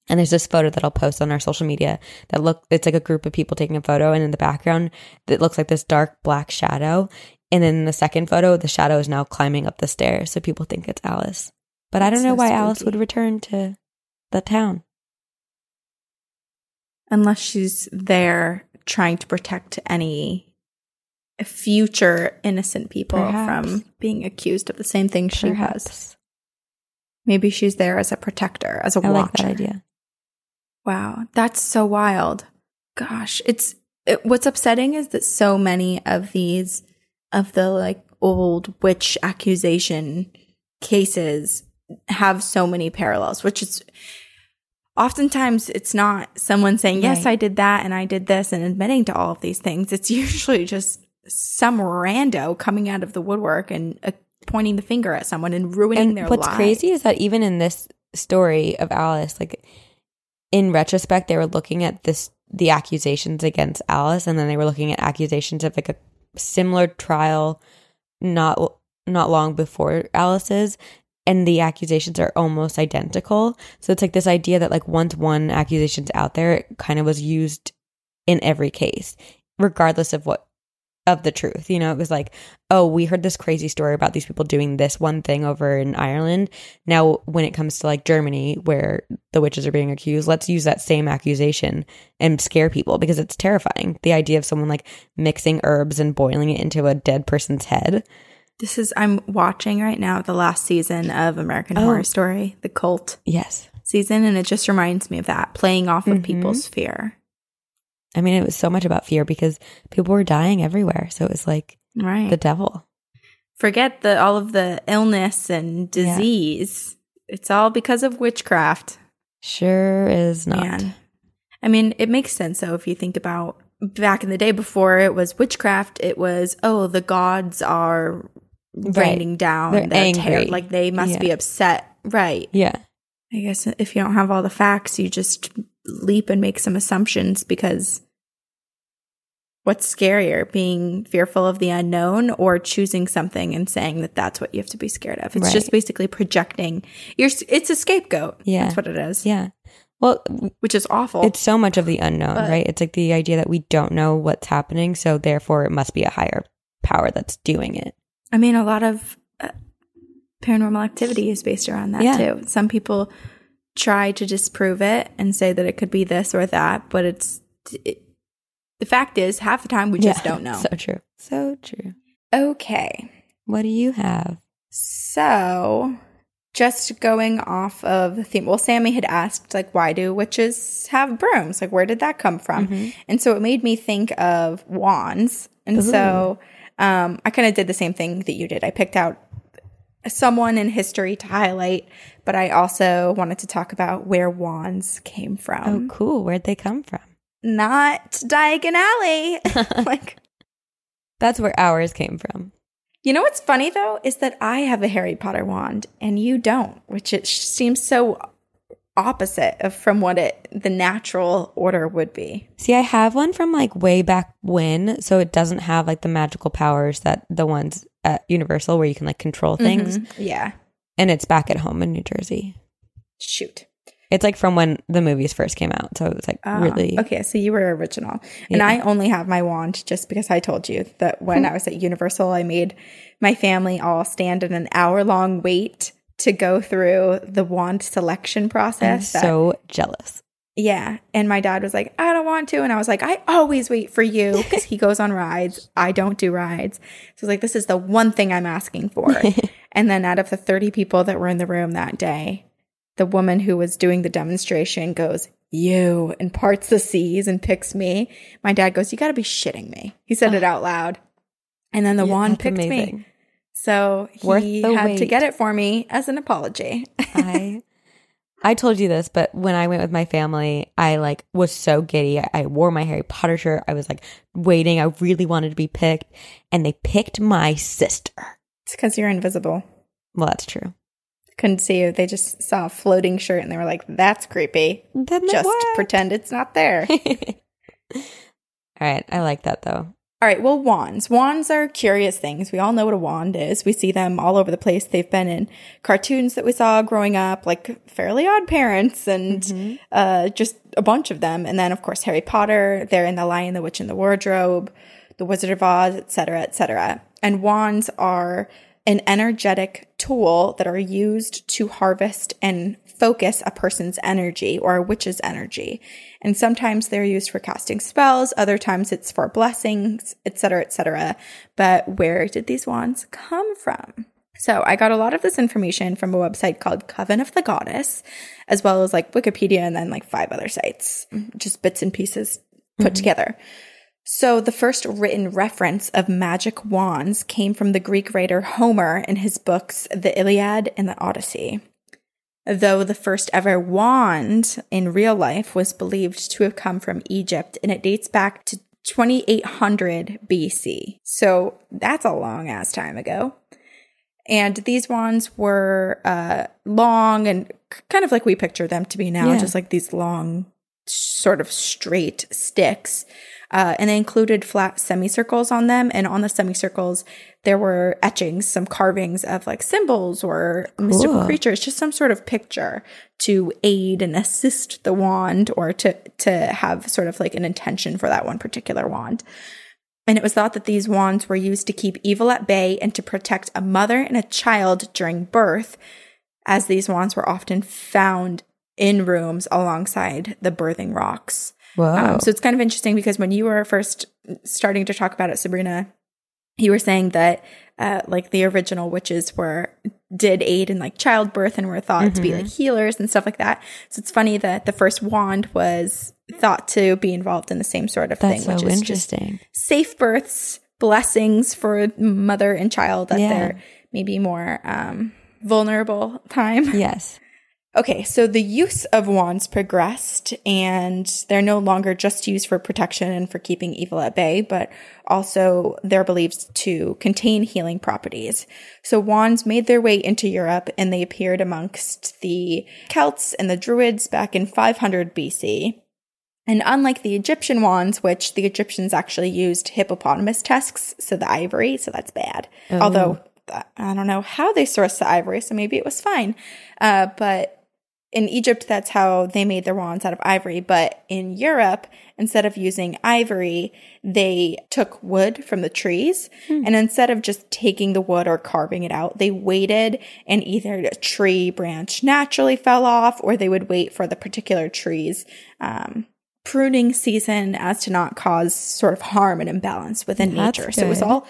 And there's this photo that I'll post on our social media that look, it's like a group of people taking a photo, and in the background, it looks like this dark black shadow. And then in the second photo, the shadow is now climbing up the stairs, so people think it's Alice. But I don't know so why Alice would return to the town. unless she's there trying to protect any future innocent people Perhaps. from being accused of the same thing she was. Perhaps. Maybe she's there as a protector, as a I watcher. like that idea. Wow, that's so wild. Gosh, it's it, what's upsetting is that so many of these of the like old witch accusation cases have so many parallels, which is oftentimes it's not someone saying, "Yes, Right. I did that and I did this" and admitting to all of these things. It's usually just some rando coming out of the woodwork and uh, pointing the finger at someone and ruining And their what's lives. crazy is that even in this story of Alice, like in retrospect, they were looking at this the accusations against Alice, and then they were looking at accusations of like a similar trial not not long before Alice's, and the accusations are almost identical. So it's like this idea that like once one accusation's out there, it kind of was used in every case, regardless of what of the truth. You know, it was like, oh, we heard this crazy story about these people doing this one thing over in Ireland. Now, when it comes to like Germany, where the witches are being accused, let's use that same accusation and scare people because it's terrifying. The idea of someone like mixing herbs and boiling it into a dead person's head. This is I'm watching right now the last season of American Oh. Horror Story, the cult Yes. season, and it just reminds me of that playing off of Mhm. people's fear. I mean, it was so much about fear because people were dying everywhere. So it was like Right. the devil. Forget the all of the illness and Yeah. disease. It's all because of witchcraft. Sure is not. Man. I mean, it makes sense though if you think about back in the day before it was witchcraft, it was oh the gods are Right. raining down. They're terror. angry. like they must Yeah. be upset. Right. Yeah. I guess if you don't have all the facts, you just leap and make some assumptions because what's scarier, being fearful of the unknown or choosing something and saying that that's what you have to be scared of? It's just basically projecting. You're, it's a scapegoat. Yeah. That's what it is. Yeah. Well, Which is awful. It's so much of the unknown, But- right? It's like the idea that we don't know what's happening, so therefore it must be a higher power that's doing it. I mean, a lot of uh, paranormal activity is based around that Yeah. too. Some people try to disprove it and say that it could be this or that, but it's it, the fact is half the time we just Yeah. don't know. So true. So true. okay. What do you have? So, just going off of the theme, well, Sammy had asked, like, why do witches have brooms? Like, where did that come from? Mhm. And so it made me think of wands. And so um, I kind of did the same thing that you did. I picked out someone in history to highlight, but I also wanted to talk about where wands came from. Oh, cool. Where'd they come from? Not Diagon Alley. like, That's where ours came from. You know what's funny though is that I have a Harry Potter wand and you don't, which it seems so opposite of from what it the natural order would be. See, I have one from like way back when, so it doesn't have like the magical powers that the ones at Universal where you can like control things. Mhm. Yeah. And it's back at home in New Jersey. Shoot. It's like from when the movies first came out, so it was like Ah, really okay. So you were original, and I only have my wand just because I told you that when I was at Universal, I made my family all stand in an hour long wait to go through the wand selection I'm process. that- so jealous. Yeah, and my dad was like, "I don't want to," and I was like, "I always wait for you because he goes on rides. I don't do rides." So I was like, "This is the one thing I'm asking for." and then out of the thirty people that were in the room that day, the woman who was doing the demonstration goes, You, and parts the seas and picks me. My dad goes, You got to be shitting me. He said it out loud. And then the Yeah, wand picked me. So he had to get it for me as an apology. I I told you this, but when I went with my family, I like was so giddy. I, I wore my Harry Potter shirt. I was like waiting. I really wanted to be picked, and they picked my sister. it's because you're invisible. Well, that's true. Couldn't see you. They just saw a floating shirt and they were like, That's creepy. Then Just what? pretend it's not there. All right, I like that though. All right, well, wands. Wands are curious things. We all know what a wand is. We see them all over the place. They've been in cartoons that we saw growing up, like Fairly Odd Parents and uh, just a bunch of them. And then, of course, Harry Potter. They're in The Lion, the Witch, and the Wardrobe, The Wizard of Oz, etc., etc. And wands are an energetic tool that are used to harvest and focus a person's energy or a witch's energy. And sometimes they're used for casting spells, other times it's for blessings, etc., etc. But where did these wands come from? So I got a lot of this information from a website called Coven of the Goddess, as well as like Wikipedia and then like five other sites, just bits and pieces put mm-hmm. together. So the first written reference of magic wands came from the Greek writer Homer in his books The Iliad and the Odyssey. Though the first ever wand in real life was believed to have come from Egypt and it dates back to 2800 BC. So that's a long ass time ago. And these wands were uh, long and kind of like we picture them to be now, Yeah. just like these long, sort of straight sticks. Uh, and they included flat semicircles on them. And on the semicircles, there were etchings, some carvings of like symbols or mystical Cool. creatures, just some sort of picture to aid and assist the wand or to, to have sort of like an intention for that one particular wand. And it was thought that these wands were used to keep evil at bay and to protect a mother and a child during birth, as these wands were often found in rooms alongside the birthing rocks. Um, so it's kind of interesting because when you were first starting to talk about it, Sabrina, you were saying that uh, like the original witches were did aid in like childbirth and were thought to be like healers and stuff like that. So it's funny that the first wand was thought to be involved in the same sort of that's thing, so which is interesting. safe births, blessings for mother and child at Yeah. their maybe more um, vulnerable time. yes. Okay, so the use of wands progressed and they're no longer just used for protection and for keeping evil at bay, but also they're believed to contain healing properties. So wands made their way into Europe and they appeared amongst the Celts and the Druids back in 500 BC. And unlike the Egyptian wands, which the Egyptians actually used hippopotamus tusks, so the ivory, so that's bad. Although uh, I don't know how they sourced the ivory, so maybe it was fine. Uh, but in Egypt, that's how they made their wands out of ivory. But in Europe, instead of using ivory, they took wood from the trees. And instead of just taking the wood or carving it out, they waited and either a tree branch naturally fell off or they would wait for the particular tree's um, pruning season as to not cause sort of harm and imbalance within That's nature. So it was all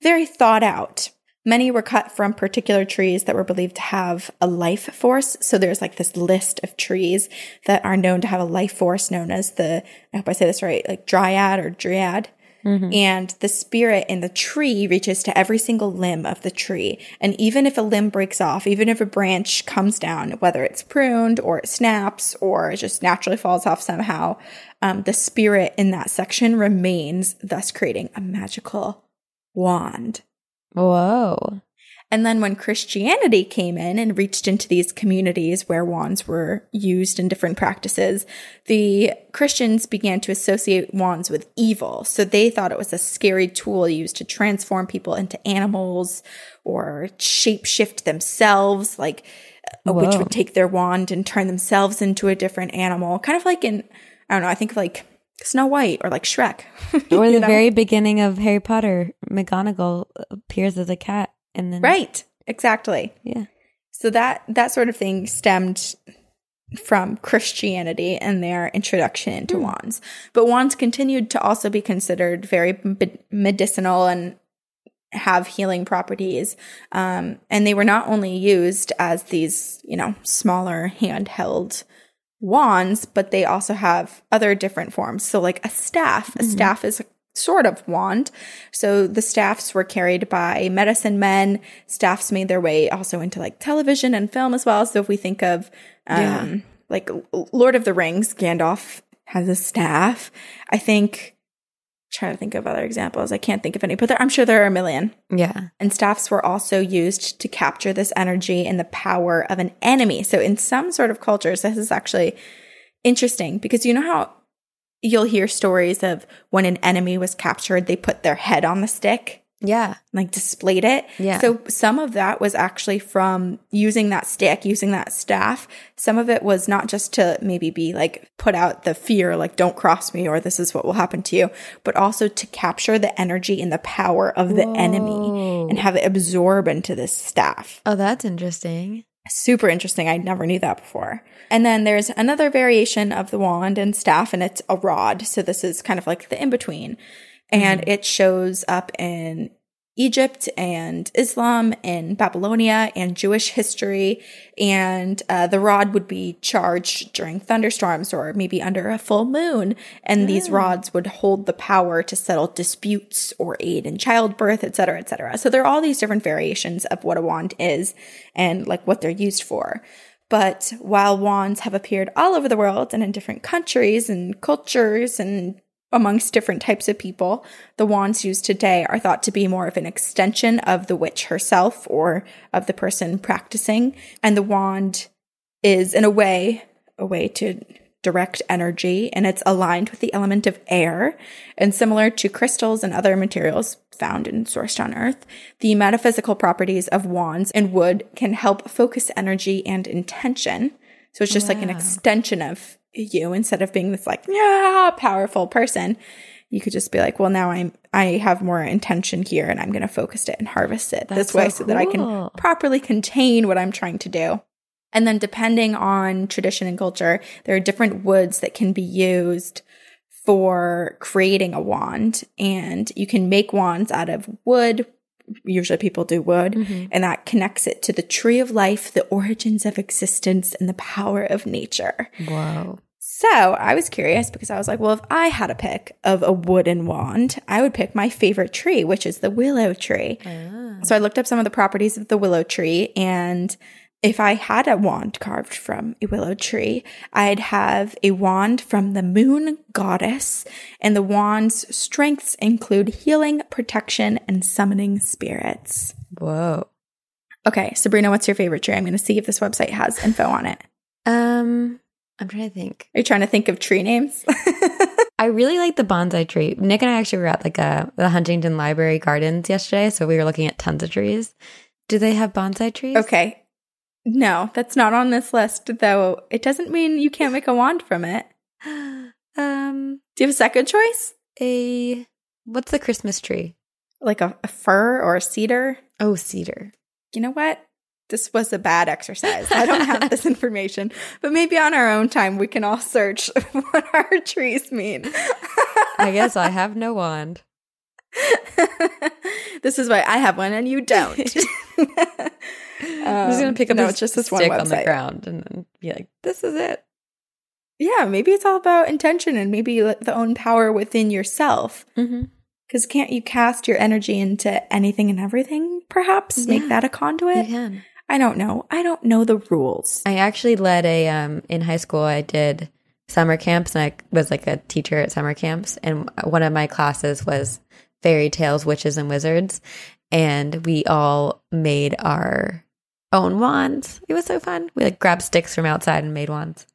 very thought out. Many were cut from particular trees that were believed to have a life force. So there's like this list of trees that are known to have a life force known as the, I hope I say this right, like dryad or dryad. And the spirit in the tree reaches to every single limb of the tree. And even if a limb breaks off, even if a branch comes down, whether it's pruned or it snaps or it just naturally falls off somehow, um, the spirit in that section remains, thus creating a magical wand. Whoa. And then when Christianity came in and reached into these communities where wands were used in different practices, the Christians began to associate wands with evil. So they thought it was a scary tool used to transform people into animals or shapeshift themselves, like uh, a witch would take their wand and turn themselves into a different animal. Kind of like in, I don't know, I think like Snow White or like Shrek. Or the know? very beginning of Harry Potter, McGonagall appears as a cat and then Right. Exactly. Yeah. So that that sort of thing stemmed from Christianity and their introduction into wands. But wands continued to also be considered very me- medicinal and have healing properties. Um, and they were not only used as these, you know, smaller handheld wands, but they also have other different forms. So, like a staff, a staff is a sort of wand. So, the staffs were carried by medicine men. Staffs made their way also into like television and film as well. So, if we think of, um, Yeah. like Lord of the Rings, Gandalf has a staff. I think, trying to think of other examples. I can't think of any, but there, I'm sure there are a million. Yeah. And staffs were also used to capture this energy and the power of an enemy. So, in some sort of cultures, this is actually interesting because you know how you'll hear stories of when an enemy was captured, they put their head on the stick, Yeah. like displayed it. Yeah. So, some of that was actually from using that stick, using that staff. Some of it was not just to maybe be like put out the fear, like, don't cross me or this is what will happen to you, but also to capture the energy and the power of the enemy and have it absorb into this staff. Oh, that's interesting. Super interesting. I never knew that before. And then there's another variation of the wand and staff, and it's a rod. So this is kind of like the in between. And it shows up in Egypt and Islam and Babylonia and Jewish history. And uh, the rod would be charged during thunderstorms or maybe under a full moon. And these rods would hold the power to settle disputes or aid in childbirth, et cetera, et cetera. So there are all these different variations of what a wand is and like what they're used for. But while wands have appeared all over the world and in different countries and cultures and amongst different types of people, the wands used today are thought to be more of an extension of the witch herself or of the person practicing. And the wand is, in a way, a way to direct energy and it's aligned with the element of air. And similar to crystals and other materials found and sourced on earth, the metaphysical properties of wands and wood can help focus energy and intention. So it's just like an extension of you instead of being this like, yeah, powerful person. You could just be like, well, now I'm, I have more intention here and I'm going to focus it and harvest it That's this way so so that I can properly contain what I'm trying to do. And then depending on tradition and culture, there are different woods that can be used for creating a wand. And you can make wands out of wood. Usually people do wood, Mm-hmm. and that connects it to the tree of life, the origins of existence, and the power of nature. Whoa. So I was curious because I was like, well, if I had a pick of a wooden wand, I would pick my favorite tree, which is the willow tree. So I looked up some of the properties of the willow tree and if I had a wand carved from a willow tree, I'd have a wand from the moon goddess, and the wand's strengths include healing, protection, and summoning spirits. Whoa. Okay, Sabrina, what's your favorite tree? I'm going to see if this website has info on it. Um, I'm trying to think. Are you trying to think of tree names? I really like the bonsai tree. Nick and I actually were at like a the Huntington Library Gardens yesterday, so we were looking at tons of trees. Do they have bonsai trees? okay. No, that's not on this list, though. It doesn't mean you can't make a wand from it. Um, Do you have a second choice? a what's the Christmas tree? Like a, a fir or a cedar? Oh, cedar. you know what? This was a bad exercise. I don't have this information, but maybe on our own time we can all search what our trees mean. I guess I have no wand. this is why I have one and you don't. I'm just gonna pick up no, just this one stick on the ground and then be like, "This is it." Yeah, maybe it's all about intention and maybe the own power within yourself. Mm-hmm. Because can't you cast your energy into anything and everything? Perhaps make that a conduit. I don't know. I don't know the rules. I actually led a um in high school. I did summer camps, and I was like a teacher at summer camps. And one of my classes was fairy tales, witches, and wizards. and we all made our own wands. It was so fun. We like grabbed sticks from outside and made wands.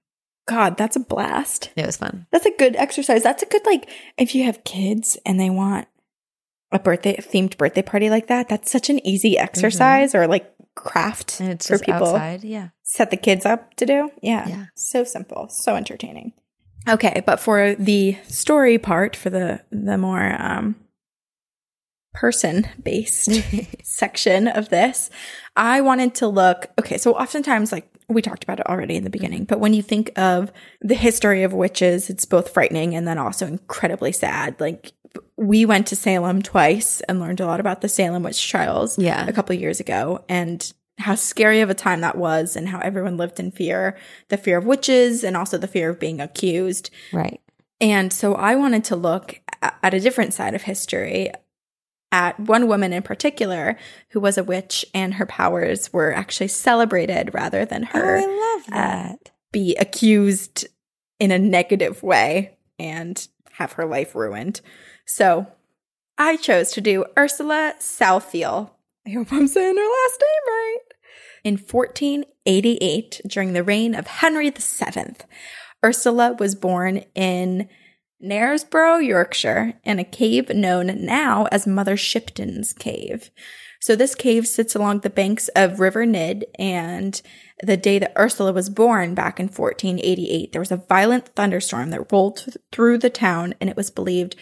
God, that's a blast. It was fun. That's a good exercise. That's a good like if you have kids and they want a birthday a themed birthday party like that. That's such an easy exercise or like craft Mm-hmm. And it's for people outside. Yeah. set the kids up to do. Yeah. Yeah. So simple, so entertaining. Okay, but for the story part, for the the more um person based section of this, I wanted to look. Okay, so oftentimes, like we talked about it already in the beginning, but when you think of the history of witches, it's both frightening and then also incredibly sad. Like we went to Salem twice and learned a lot about the Salem witch trials Yeah. a couple of years ago and how scary of a time that was and how everyone lived in fear the fear of witches and also the fear of being accused. Right. And so I wanted to look at a different side of history at one woman in particular who was a witch and her powers were actually celebrated rather than oh, her oh, I love uh, that. be accused in a negative way and have her life ruined. So I chose to do Ursula Southiel. I hope I'm saying her last name right. In 1488, during the reign of Henry VII, Ursula was born in Knaresborough, Yorkshire, in a cave known now as Mother Shipton's Cave. So this cave sits along the banks of River Nid, and the day that Ursula was born back in 1488, there was a violent thunderstorm that rolled th- through the town, and it was believed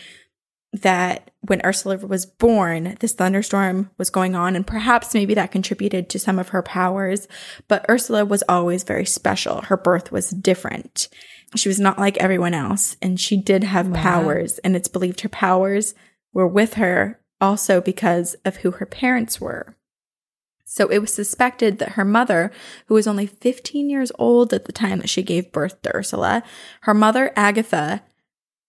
that when Ursula was born, this thunderstorm was going on, and perhaps maybe that contributed to some of her powers. But Ursula was always very special. Her birth was different. She was not like everyone else, and she did have Wow. powers, and it's believed her powers were with her also because of who her parents were. So it was suspected that her mother, who was only 15 years old at the time that she gave birth to Ursula, her mother, Agatha,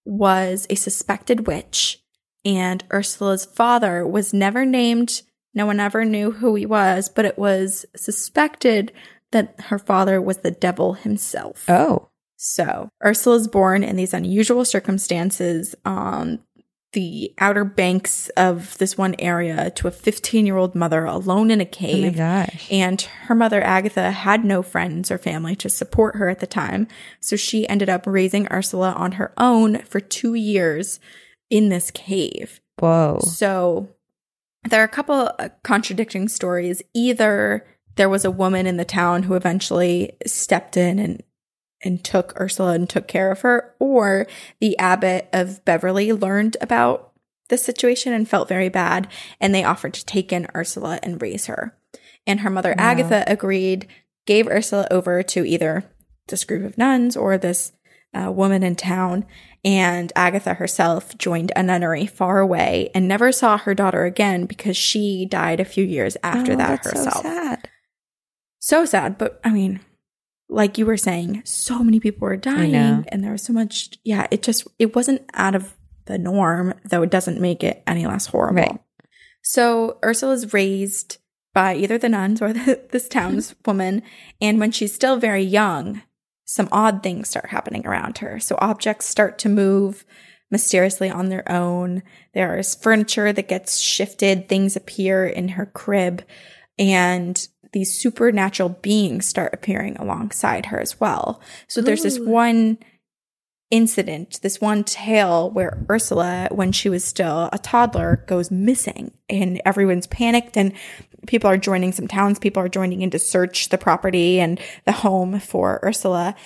was a suspected witch, and Ursula's father was never named. No one ever knew who he was, but it was suspected that her father was the devil himself. Oh. So Ursula is born in these unusual circumstances on the outer banks of this one area to a 15 year old mother alone in a Oh my cave. gosh. And her mother, Agatha, had no friends or family to support her at the time. So she ended up raising Ursula on her own for two years in this cave. Whoa. So there are a couple contradicting stories. Either there was a woman in the town who eventually stepped in and and took Ursula and took care of her, or the abbot of Beverley learned about the situation and felt very bad, and they offered to take in Ursula and raise her. And her mother Wow. Agatha agreed, gave Ursula over to either this group of nuns or this uh, woman in town. And Agatha herself joined a nunnery far away and never saw her daughter again because she died a few years after Oh, that herself. So sad. So sad, but I mean, like you were saying, so many people were dying and there was so much yeah, it just it wasn't out of the norm, though it doesn't make it any less horrible. Right. So Ursula's raised by either the nuns or the, this townswoman, and when she's still very young, some odd things start happening around her. So objects start to move mysteriously on their own. There is furniture that gets shifted, things appear in her crib, and these supernatural beings start appearing alongside her as well. So there's this one incident, this one tale where Ursula, when she was still a toddler, goes missing and everyone's panicked and people are joining some townspeople are joining in to search the property and the home for Ursula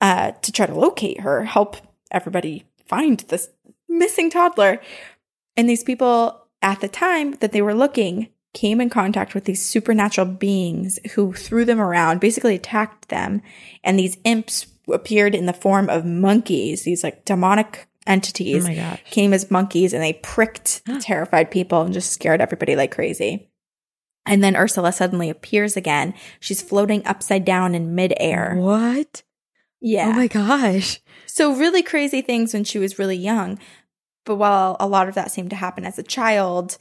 uh, to try to locate her, help everybody find this missing toddler. And these people at the time that they were looking came in contact with these supernatural beings who threw them around, basically attacked them. And these imps appeared in the form of monkeys, these like demonic entities Oh came as monkeys and they pricked terrified people and just scared everybody like crazy. And then Ursula suddenly appears again. She's floating upside down in midair. What? Oh yeah. Oh my gosh. So really crazy things when she was really young. But while a lot of that seemed to happen as a child,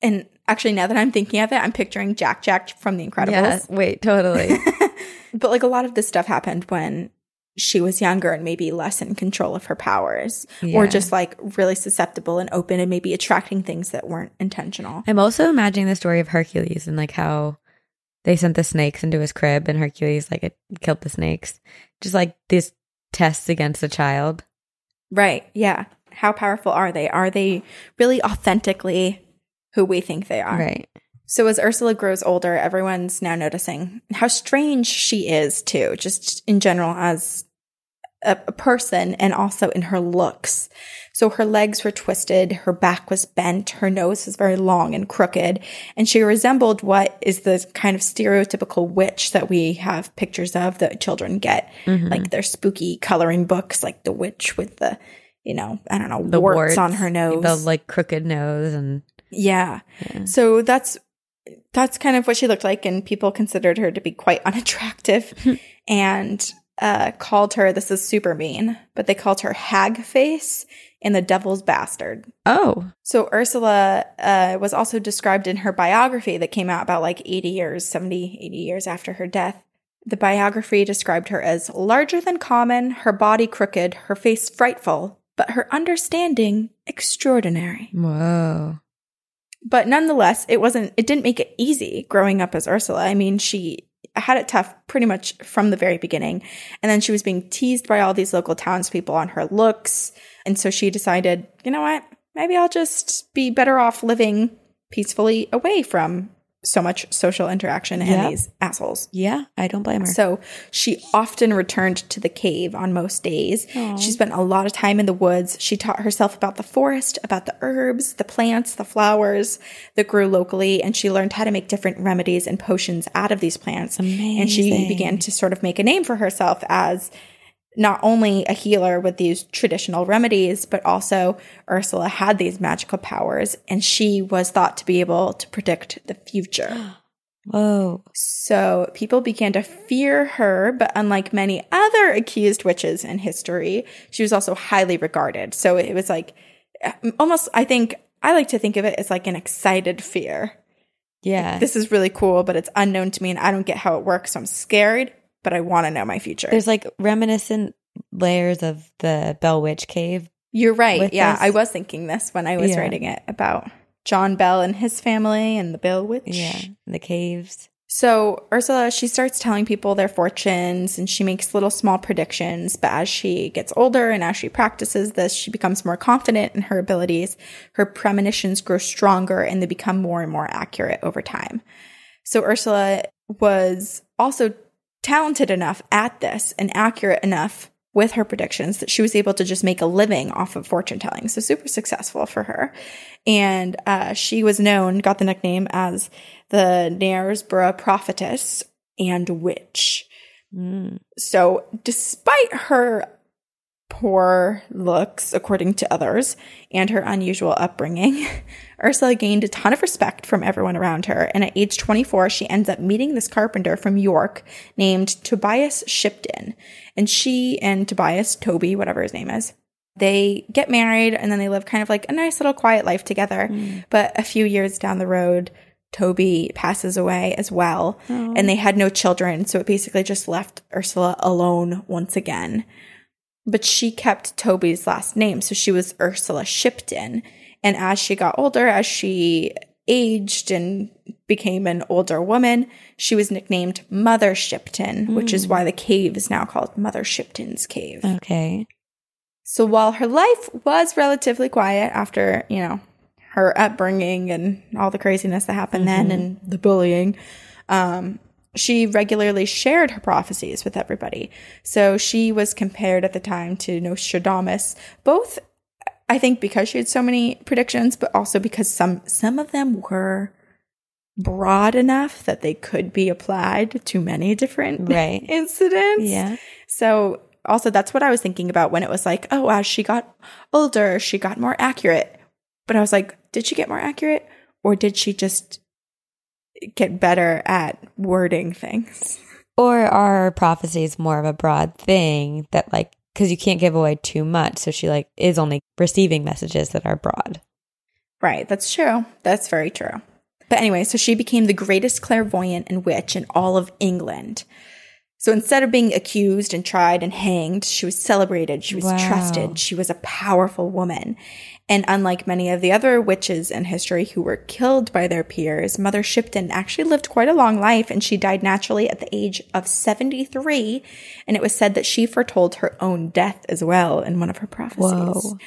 and actually now that I'm thinking of it, I'm picturing Jack Jack from The Incredibles. Yeah. Wait, totally. but like a lot of this stuff happened when she was younger and maybe less in control of her powers or just like really susceptible and open and maybe attracting things that weren't intentional. I'm also imagining the story of Hercules and like how they sent the snakes into his crib and Hercules like it killed the snakes. Just like these tests against a child. Right. Yeah. How powerful are they? Are they really authentically who we think they are? Right. So as Ursula grows older, everyone's now noticing how strange she is too, just in general as a, a person and also in her looks. So her legs were twisted, her back was bent, her nose was very long and crooked, and she resembled what is the kind of stereotypical witch that we have pictures of that children get, Mhm. like their spooky coloring books, like the witch with the, you know, I don't know, the warts, on her nose. the like crooked nose, and yeah. yeah. So that's that's kind of what she looked like, and people considered her to be quite unattractive, and uh, called her. This is super mean, but they called her hag face and the devil's bastard. oh, So Ursula uh, was also described in her biography that came out about like 80 years, 70, 80 years after her death. The biography described her as larger than common, her body crooked, her face frightful, but her understanding extraordinary. whoa, But nonetheless, it wasn't, it didn't make it easy growing up as Ursula. I mean, she had it tough pretty much from the very beginning. And then she was being teased by all these local townspeople on her looks. And so she decided, you know what? Maybe I'll just be better off living peacefully away from so much social interaction and these assholes. yeah, I don't blame her. So she often returned to the cave on most days. Aw. She spent a lot of time in the woods. She taught herself about the forest, about the herbs, the plants, the flowers that grew locally, and she learned how to make different remedies and potions out of these plants. Amazing. And she began to sort of make a name for herself as not only a healer with these traditional remedies, but also Ursula had these magical powers, and she was thought to be able to predict the future. Whoa, So people began to fear her, but unlike many other accused witches in history, she was also highly regarded. So it was like uh, almost, I think, I like to think of it as like an excited fear. yeah. This is really cool, but it's unknown to me and I don't get how it works. So I'm scared, but I want to know my future. There's like reminiscent layers of the Bell Witch Cave. You're right. Yeah, this- I was thinking this when I was Yeah. writing it about John Bell and his family and the Bill Witch. Yeah, the caves. So Ursula, she starts telling people their fortunes and she makes little small predictions. But as she gets older and as she practices this, she becomes more confident in her abilities. Her premonitions grow stronger and they become more and more accurate over time. So Ursula was also talented enough at this and accurate enough with her predictions that she was able to just make a living off of fortune telling. So super successful for her. And uh, she was known, got the nickname as the Knaresborough prophetess and witch. Mm. So despite her poor looks, according to others, and her unusual upbringing, Ursula gained a ton of respect from everyone around her. And at age 24, she ends up meeting this carpenter from York named Tobias Shipton. And she and Tobias, Toby, whatever his name is, they get married and then they live kind of like a nice little quiet life together. Hmm. But a few years down the road, Toby passes away as well. And oh. they had no children. So it basically just left Ursula alone once again. But she kept Toby's last name. So she was Ursula Shipton. And as she got older, as she aged and became an older woman, she was nicknamed Mother Shipton, which is why the cave is now called Mother Shipton's Cave. Okay. So while her life was relatively quiet after, you know, her upbringing and all the craziness that happened then and the bullying, um, she regularly shared her prophecies with everybody. So she was compared at the time to Nostradamus, both I think because she had so many predictions, but also because some some of them were broad enough that they could be applied to many different Right. incidents. Yeah. So also that's what I was thinking about when it was like, oh, as she got older, she got more accurate. But I was like, did she get more accurate or did she just get better at wording things? Or are prophecies more of a broad thing that like because you can't give away too much, so she like is only receiving messages that are broad. Right, that's true. That's very true. But anyway, so she became the greatest clairvoyant and witch in all of England. So instead of being accused and tried and hanged, she was celebrated. She was Wow. trusted. She was a powerful woman. And unlike many of the other witches in history who were killed by their peers, Mother Shipton actually lived quite a long life and she died naturally at the age of 73. And it was said that she foretold her own death as well in one of her prophecies. Whoa.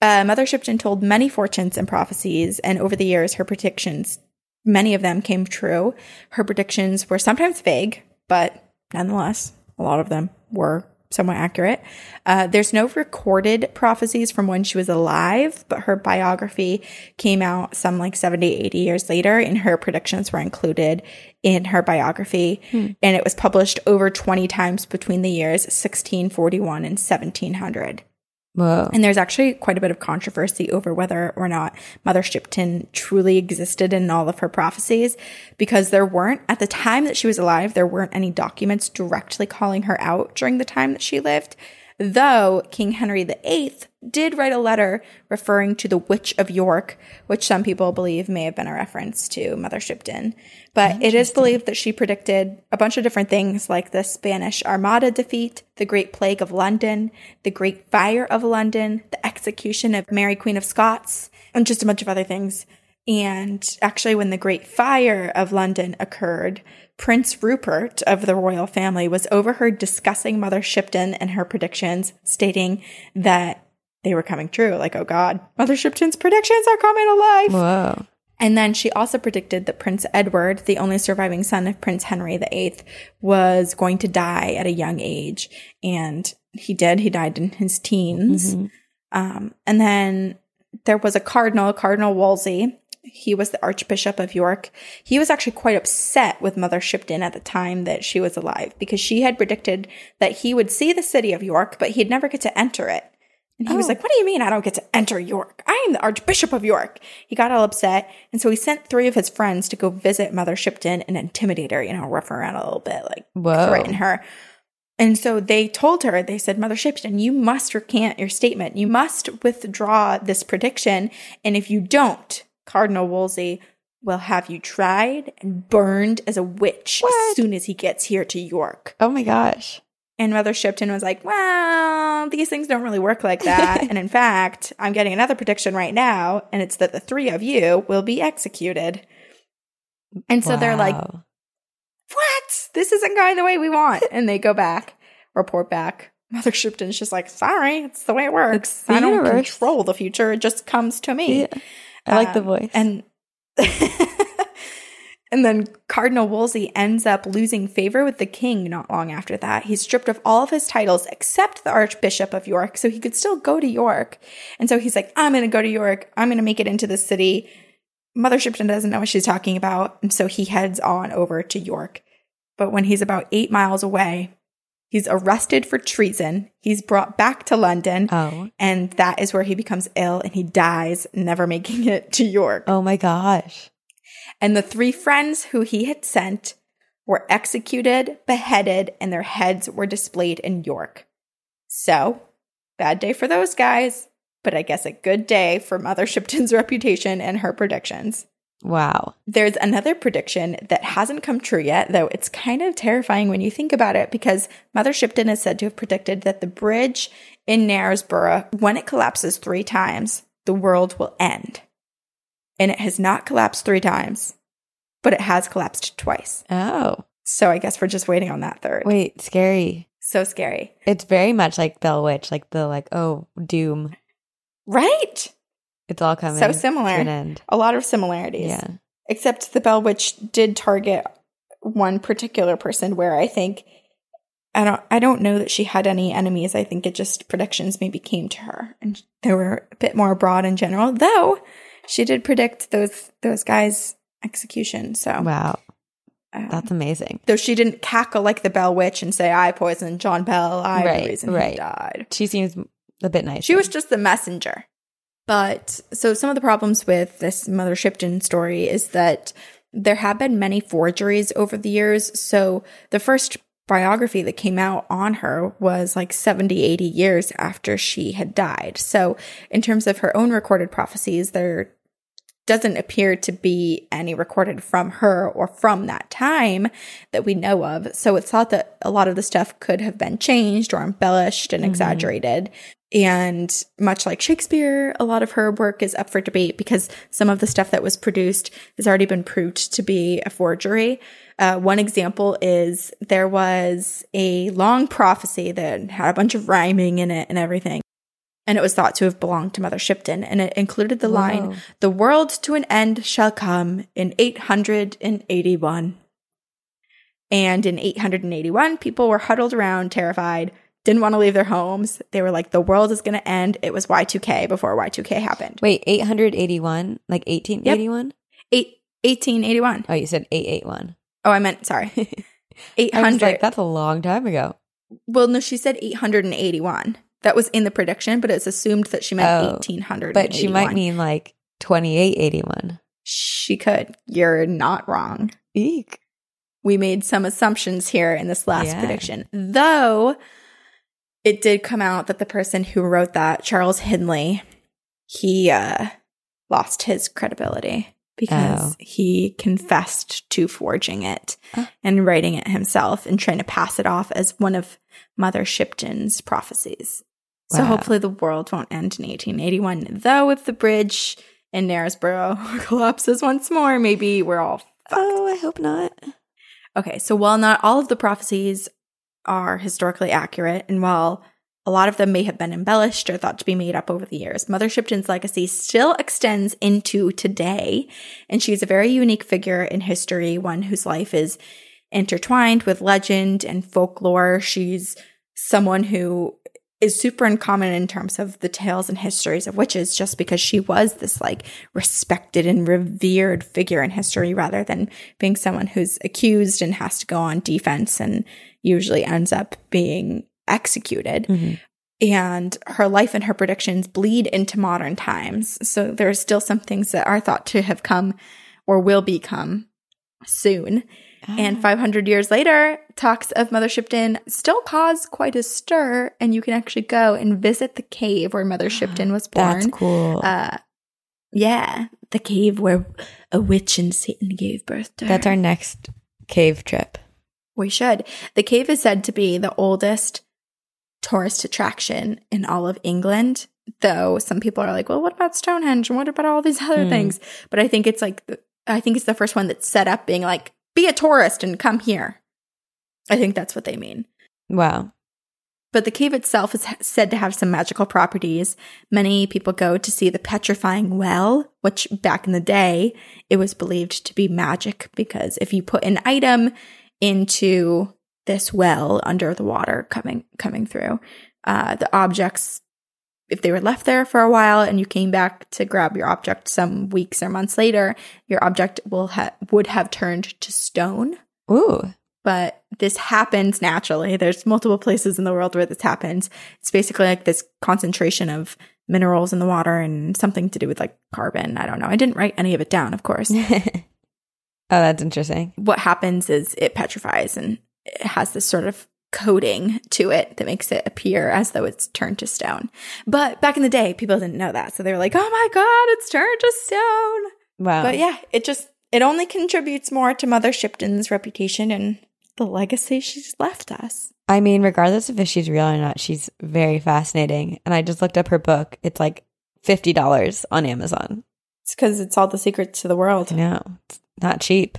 Uh, Mother Shipton told many fortunes and prophecies, and over the years, her predictions, many of them came true. Her predictions were sometimes vague, but nonetheless, a lot of them were somewhat accurate. Uh, there's no recorded prophecies from when she was alive, but her biography came out some like 70, 80 years later, and her predictions were included in her biography. And it was published over 20 times between the years 1641 and 1700. Whoa. And there's actually quite a bit of controversy over whether or not Mother Shipton truly existed in all of her prophecies because there weren't, at the time that she was alive, there weren't any documents directly calling her out during the time that she lived. Though King Henry VIII did write a letter referring to the Witch of York, which some people believe may have been a reference to Mother Shipton. But it is believed that she predicted a bunch of different things like the Spanish Armada defeat, the Great Plague of London, the Great Fire of London, the execution of Mary Queen of Scots, and just a bunch of other things. And actually, when the Great Fire of London occurred, Prince Rupert of the royal family was overheard discussing Mother Shipton and her predictions, stating that they were coming true. Like, oh God, Mother Shipton's predictions are coming alive. Whoa. And then she also predicted that Prince Edward, the only surviving son of Prince Henry VIII, was going to die at a young age. And he did. He died in his teens. Um, and then there was a cardinal, Cardinal Wolsey. He was the Archbishop of York. He was actually quite upset with Mother Shipton at the time that she was alive because she had predicted that he would see the city of York, but he'd never get to enter it. And he was Oh. like, What do you mean I don't get to enter York? I am the Archbishop of York. He got all upset. And so he sent three of his friends to go visit Mother Shipton and intimidate her, you know, rough her around a little bit, like Whoa. threaten her. And so they told her, they said, Mother Shipton, you must recant your statement. You must withdraw this prediction. And if you don't, Cardinal Wolsey will have you tried and burned as a witch What? as soon as he gets here to York. Oh my gosh. And Mother Shipton was like, well, these things don't really work like that. and in fact, I'm getting another prediction right now, and it's that the three of you will be executed. And so they're like, what? This isn't going the way we want. And they go back, report back. Mother Shipton's just like, sorry, it's the way it works. I don't universe." control the future. It just comes to me. Yeah. I like the Um, voice. And and then Cardinal Wolsey ends up losing favor with the king not long after that. He's stripped of all of his titles except the Archbishop of York, so he could still go to York. And so he's like, I'm going to go to York. I'm going to make it into the city. Mother Shipton doesn't know what she's talking about, and so he heads on over to York. But when he's about eight miles away, he's arrested for treason. He's brought back to London. oh. And that is where he becomes ill and he dies, never making it to York. Oh my gosh. And the three friends who he had sent were executed, beheaded, and their heads were displayed in York. So, bad day for those guys, but I guess a good day for Mother Shipton's reputation and her predictions. Wow. There's another prediction that hasn't come true yet, though it's kind of terrifying when you think about it because Mother Shipton is said to have predicted that the bridge in Knaresborough, when it collapses three times, the world will end. And it has not collapsed three times, but it has collapsed twice. Oh. So I guess we're just waiting on that third. Wait, scary. So scary. It's very much like Bell Witch, like the like, oh, doom. Right? It's all coming So similar. A lot of similarities. Yeah. except the Bell Witch did target one particular person where I think I don't I don't know that she had any enemies. I think it just predictions maybe came to her and they were a bit more broad in general. Though she did predict those those guys' execution. So Wow. um, That's amazing. though she didn't cackle like the Bell Witch and say I poisoned John Bell, I'm Right, reason right. he died. She seems a bit nice. She was just the messenger. But so some of the problems with this Mother Shipton story is that there have been many forgeries over the years. So the first biography that came out on her was like 70, 80 years after she had died. So in terms of her own recorded prophecies, they're doesn't appear to be any recorded from her or from that time that we know of. So it's thought that a lot of the stuff could have been changed or embellished and Mhm. exaggerated. And much like Shakespeare, a lot of her work is up for debate because some of the stuff that was produced has already been proved to be a forgery. Uh, one example is there was a long prophecy that had a bunch of rhyming in it and everything. And it was thought to have belonged to Mother Shipton. And it included the line, The world to an end shall come in 881. And in 881, people were huddled around, terrified, didn't want to leave their homes. They were like, the world is going to end. It was Y2K before Y2K happened. Wait, 881? Like 1881? Eight, 1881. Oh, you said 881. Oh, I meant, sorry. I was 800. like, that's a long time ago. well, no, she said 881. That was in the prediction, but it's assumed that she meant Oh, 1800. But she might mean like 2881. She could. You're not wrong. Eek. we made some assumptions here in this last Yeah. prediction. Though it did come out that the person who wrote that, Charles Hindley, he uh, lost his credibility because Oh. he confessed to forging it Oh. and writing it himself and trying to pass it off as one of Mother Shipton's prophecies. So hopefully the world won't end in 1881. Though if the bridge in Knaresborough collapses once more, maybe we're all fucked. Oh, I hope not. Okay, so while not all of the prophecies are historically accurate, and while a lot of them may have been embellished or thought to be made up over the years, Mother Shipton's legacy still extends into today, and she's a very unique figure in history, one whose life is intertwined with legend and folklore. She's someone who is super uncommon in terms of the tales and histories of witches just because she was this like respected and revered figure in history rather than being someone who's accused and has to go on defense and usually ends up being executed. Mhm. And her life and her predictions bleed into modern times. So there are still some things that are thought to have come or will become soon. And Ah. 500 years later, talks of Mother Shipton still cause quite a stir, and you can actually go and visit the cave where Mother Shipton was born. That's cool. Uh, yeah, the cave where a witch and Satan gave birth to her. That's our next cave trip. We should. The cave is said to be the oldest tourist attraction in all of England, though some people are like, well, what about Stonehenge? And what about all these other Hmm. things? But I think it's like, the- I think it's the first one that's set up being like, be a tourist and come here. I think that's what they mean. Wow. But the cave itself is said to have some magical properties. Many people go to see the petrifying well, which back in the day, it was believed to be magic because if you put an item into this well under the water coming coming through, uh, the objects, if they were left there for a while and you came back to grab your object some weeks or months later, your object will ha- would have turned to stone Ooh. but this happens naturally. There's multiple places in the world where this happens. It's basically like this concentration of minerals in the water and something to do with like carbon. I don't know. I didn't write any of it down, of course. oh, that's interesting. what happens is it petrifies and it has this sort of coating to it that makes it appear as though it's turned to stone. But back in the day, people didn't know that. So they were like, oh my God, it's turned to stone. Wow. But yeah, it just it only contributes more to Mother Shipton's reputation and the legacy she's left us. I mean, regardless of if she's real or not, she's very fascinating. And I just looked up her book. It's like $50 on Amazon. It's because it's all the secrets to the world. No, it's not cheap.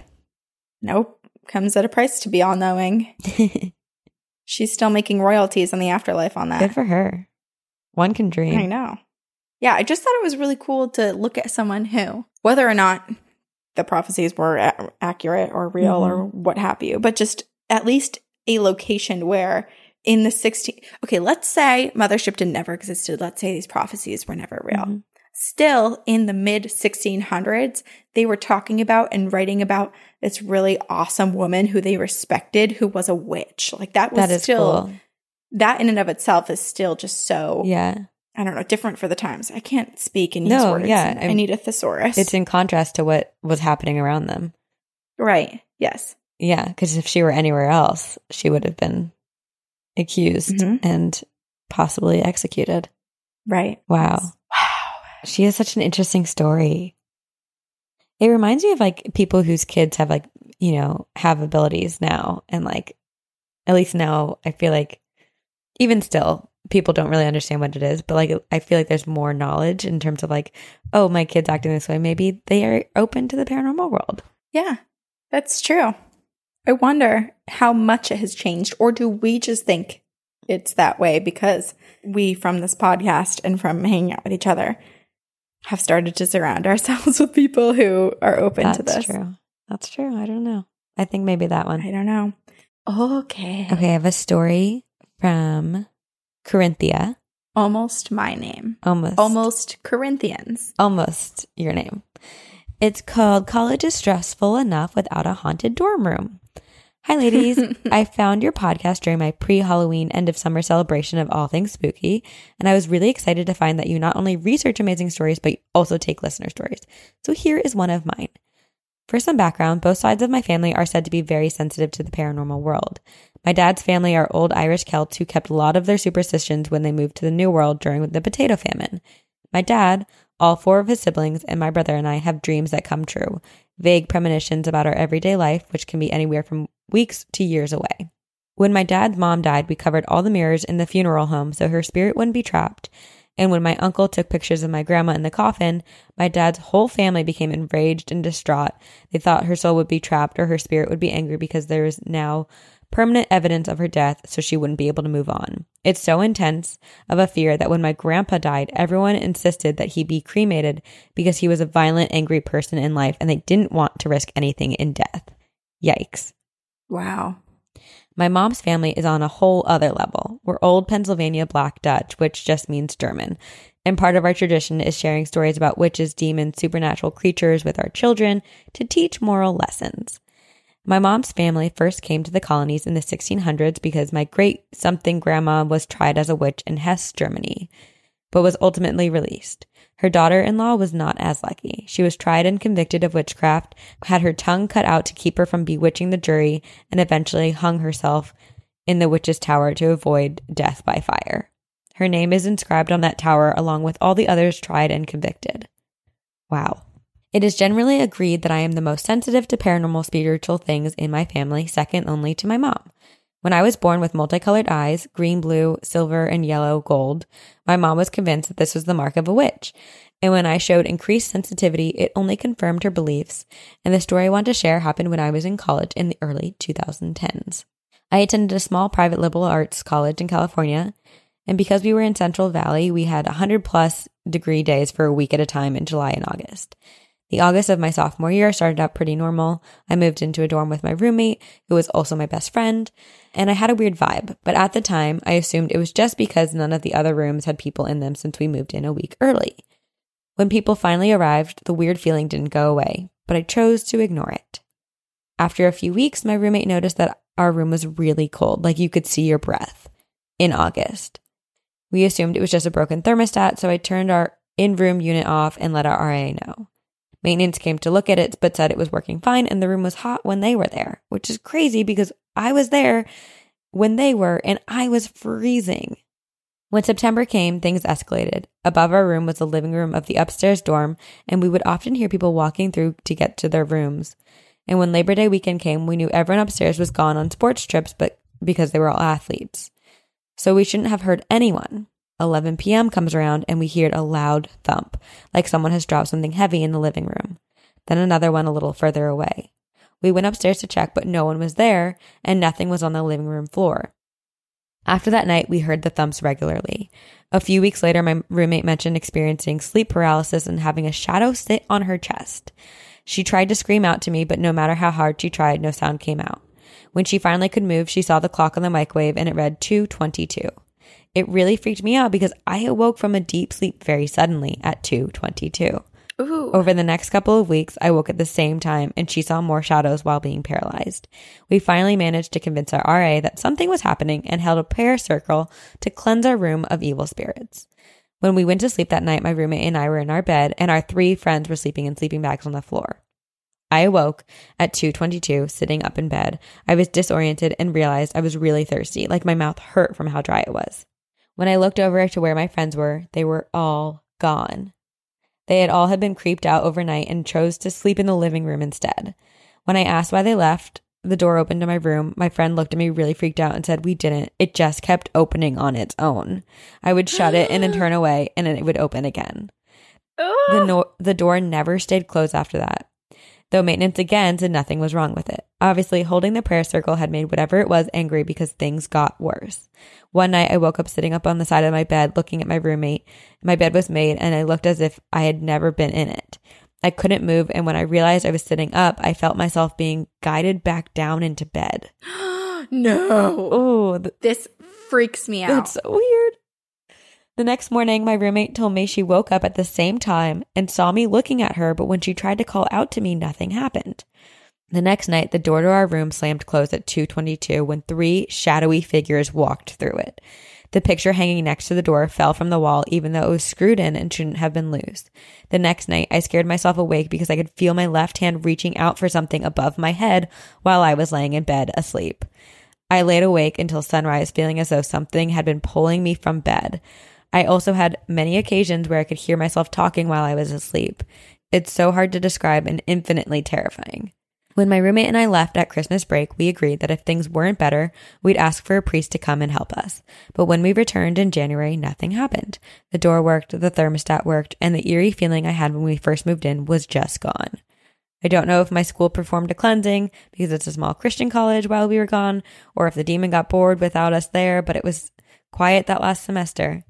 Nope, comes at a price to be all knowing. She's still making royalties in the afterlife on that. Good for her. One can dream. I know. Yeah, I just thought it was really cool to look at someone who, whether or not the prophecies were a- accurate or real or what have you, but just at least a location where in the 16 okay let's say mother shipton never existed let's say these prophecies were never real Mhm. Still in the mid 1600s they were talking about and writing about this really awesome woman who they respected who was a witch like that was That is still cool. that in and of itself is still just so Yeah. I don't know, different for the times. I can't speak in No, these words. yeah, I I'm- need a thesaurus. It's in contrast to what was happening around them. right. Yes. Yeah. Because if she were anywhere else, she would have been accused Mhm. and possibly executed. Right. Wow. Wow. She has such an interesting story. It reminds me of like people whose kids have like, you know, have abilities now. And like, at least now, I feel like even still, people don't really understand what it is. But like, I feel like there's more knowledge in terms of like, oh, my kid's acting this way. Maybe they are open to the paranormal world. Yeah, that's true. I wonder how much it has changed, or do we just think it's that way because we, from this podcast and from hanging out with each other, have started to surround ourselves with people who are open That's to this? That's true. That's true. I don't know. I think maybe that one. I don't know. Okay. Okay, I have a story from Corinthia. Almost my name. Almost. Almost Corinthians. Almost your name. It's called College is Stressful Enough Without a Haunted Dorm Room. Hi, ladies. I found your podcast during my pre Halloween end of summer celebration of all things spooky, and I was really excited to find that you not only research amazing stories, but you also take listener stories. So here is one of mine. For some background, both sides of my family are said to be very sensitive to the paranormal world. My dad's family are old Irish Celts who kept a lot of their superstitions when they moved to the New World during the potato famine. My dad, all four of his siblings, and my brother and I have dreams that come true, vague premonitions about our everyday life, which can be anywhere from weeks to years away. When my dad's mom died, we covered all the mirrors in the funeral home so her spirit wouldn't be trapped. And when my uncle took pictures of my grandma in the coffin, my dad's whole family became enraged and distraught. They thought her soul would be trapped or her spirit would be angry because there is now permanent evidence of her death, so she wouldn't be able to move on. It's so intense of a fear that when my grandpa died, everyone insisted that he be cremated because he was a violent, angry person in life and they didn't want to risk anything in death. Yikes. Wow. My mom's family is on a whole other level. We're old Pennsylvania Black Dutch, which just means German. And part of our tradition is sharing stories about witches, demons, supernatural creatures with our children to teach moral lessons. My mom's family first came to the colonies in the 1600s because my great something grandma was tried as a witch in Hesse, Germany, but was ultimately released. Her daughter in law was not as lucky. She was tried and convicted of witchcraft, had her tongue cut out to keep her from bewitching the jury, and eventually hung herself in the witch's tower to avoid death by fire. Her name is inscribed on that tower along with all the others tried and convicted. Wow. It is generally agreed that I am the most sensitive to paranormal spiritual things in my family, second only to my mom. When I was born with multicolored eyes, green, blue, silver, and yellow gold, my mom was convinced that this was the mark of a witch. And when I showed increased sensitivity, it only confirmed her beliefs. And the story I want to share happened when I was in college in the early 2010s. I attended a small private liberal arts college in California. And because we were in Central Valley, we had 100 plus degree days for a week at a time in July and August. The August of my sophomore year started out pretty normal. I moved into a dorm with my roommate, who was also my best friend, and I had a weird vibe. But at the time, I assumed it was just because none of the other rooms had people in them since we moved in a week early. When people finally arrived, the weird feeling didn't go away, but I chose to ignore it. After a few weeks, my roommate noticed that our room was really cold, like you could see your breath, in August. We assumed it was just a broken thermostat, so I turned our in room unit off and let our RA know. Maintenance came to look at it, but said it was working fine and the room was hot when they were there, which is crazy because I was there when they were and I was freezing. When September came, things escalated. Above our room was the living room of the upstairs dorm, and we would often hear people walking through to get to their rooms. And when Labor Day weekend came, we knew everyone upstairs was gone on sports trips, but because they were all athletes. So we shouldn't have heard anyone. 11 p.m. comes around and we hear a loud thump, like someone has dropped something heavy in the living room. Then another one a little further away. We went upstairs to check, but no one was there and nothing was on the living room floor. After that night, we heard the thumps regularly. A few weeks later, my roommate mentioned experiencing sleep paralysis and having a shadow sit on her chest. She tried to scream out to me, but no matter how hard she tried, no sound came out. When she finally could move, she saw the clock on the microwave and it read 222. It really freaked me out because I awoke from a deep sleep very suddenly at 222. Ooh. Over the next couple of weeks, I woke at the same time and she saw more shadows while being paralyzed. We finally managed to convince our RA that something was happening and held a prayer circle to cleanse our room of evil spirits. When we went to sleep that night, my roommate and I were in our bed and our three friends were sleeping in sleeping bags on the floor. I awoke at 2:22 sitting up in bed. I was disoriented and realized I was really thirsty, like my mouth hurt from how dry it was. When I looked over to where my friends were, they were all gone. They had all had been creeped out overnight and chose to sleep in the living room instead. When I asked why they left, the door opened to my room. My friend looked at me really freaked out and said, We didn't. It just kept opening on its own. I would shut it and then turn away and then it would open again. The, no- the door never stayed closed after that, though maintenance again said nothing was wrong with it. Obviously, holding the prayer circle had made whatever it was angry because things got worse. One night, I woke up sitting up on the side of my bed looking at my roommate. My bed was made, and I looked as if I had never been in it. I couldn't move, and when I realized I was sitting up, I felt myself being guided back down into bed. no. Oh, th- This freaks me out. that's so weird. The next morning, my roommate told me she woke up at the same time and saw me looking at her, but when she tried to call out to me, nothing happened. The next night, the door to our room slammed closed at 2:22 when three shadowy figures walked through it. The picture hanging next to the door fell from the wall even though it was screwed in and shouldn't have been loose. The next night, I scared myself awake because I could feel my left hand reaching out for something above my head while I was laying in bed asleep. I laid awake until sunrise, feeling as though something had been pulling me from bed. I also had many occasions where I could hear myself talking while I was asleep. It's so hard to describe and infinitely terrifying. When my roommate and I left at Christmas break, we agreed that if things weren't better, we'd ask for a priest to come and help us. But when we returned in January, nothing happened. The door worked, the thermostat worked, and the eerie feeling I had when we first moved in was just gone. I don't know if my school performed a cleansing because it's a small Christian college while we were gone, or if the demon got bored without us there, but it was quiet that last semester.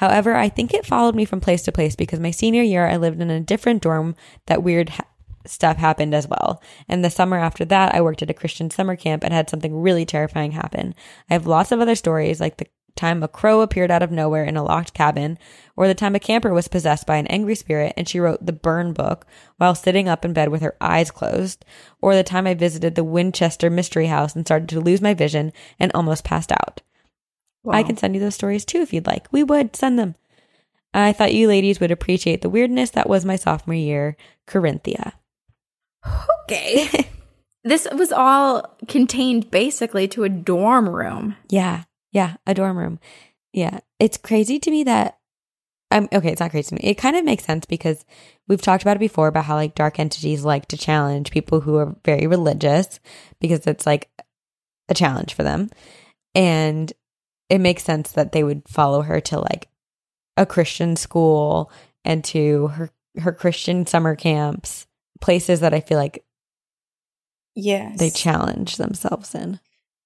However, I think it followed me from place to place because my senior year I lived in a different dorm that weird ha- stuff happened as well. And the summer after that, I worked at a Christian summer camp and had something really terrifying happen. I have lots of other stories like the time a crow appeared out of nowhere in a locked cabin, or the time a camper was possessed by an angry spirit and she wrote the burn book while sitting up in bed with her eyes closed, or the time I visited the Winchester Mystery House and started to lose my vision and almost passed out. I can send you those stories too if you'd like. We would send them. I thought you ladies would appreciate the weirdness that was my sophomore year, Corinthia. Okay. this was all contained basically to a dorm room. Yeah, yeah, a dorm room. Yeah, it's crazy to me that I'm okay. It's not crazy to me. It kind of makes sense because we've talked about it before about how like dark entities like to challenge people who are very religious because it's like a challenge for them, and it makes sense that they would follow her to like a Christian school and to her her Christian summer camps, places that I feel like Yes. they challenge themselves in.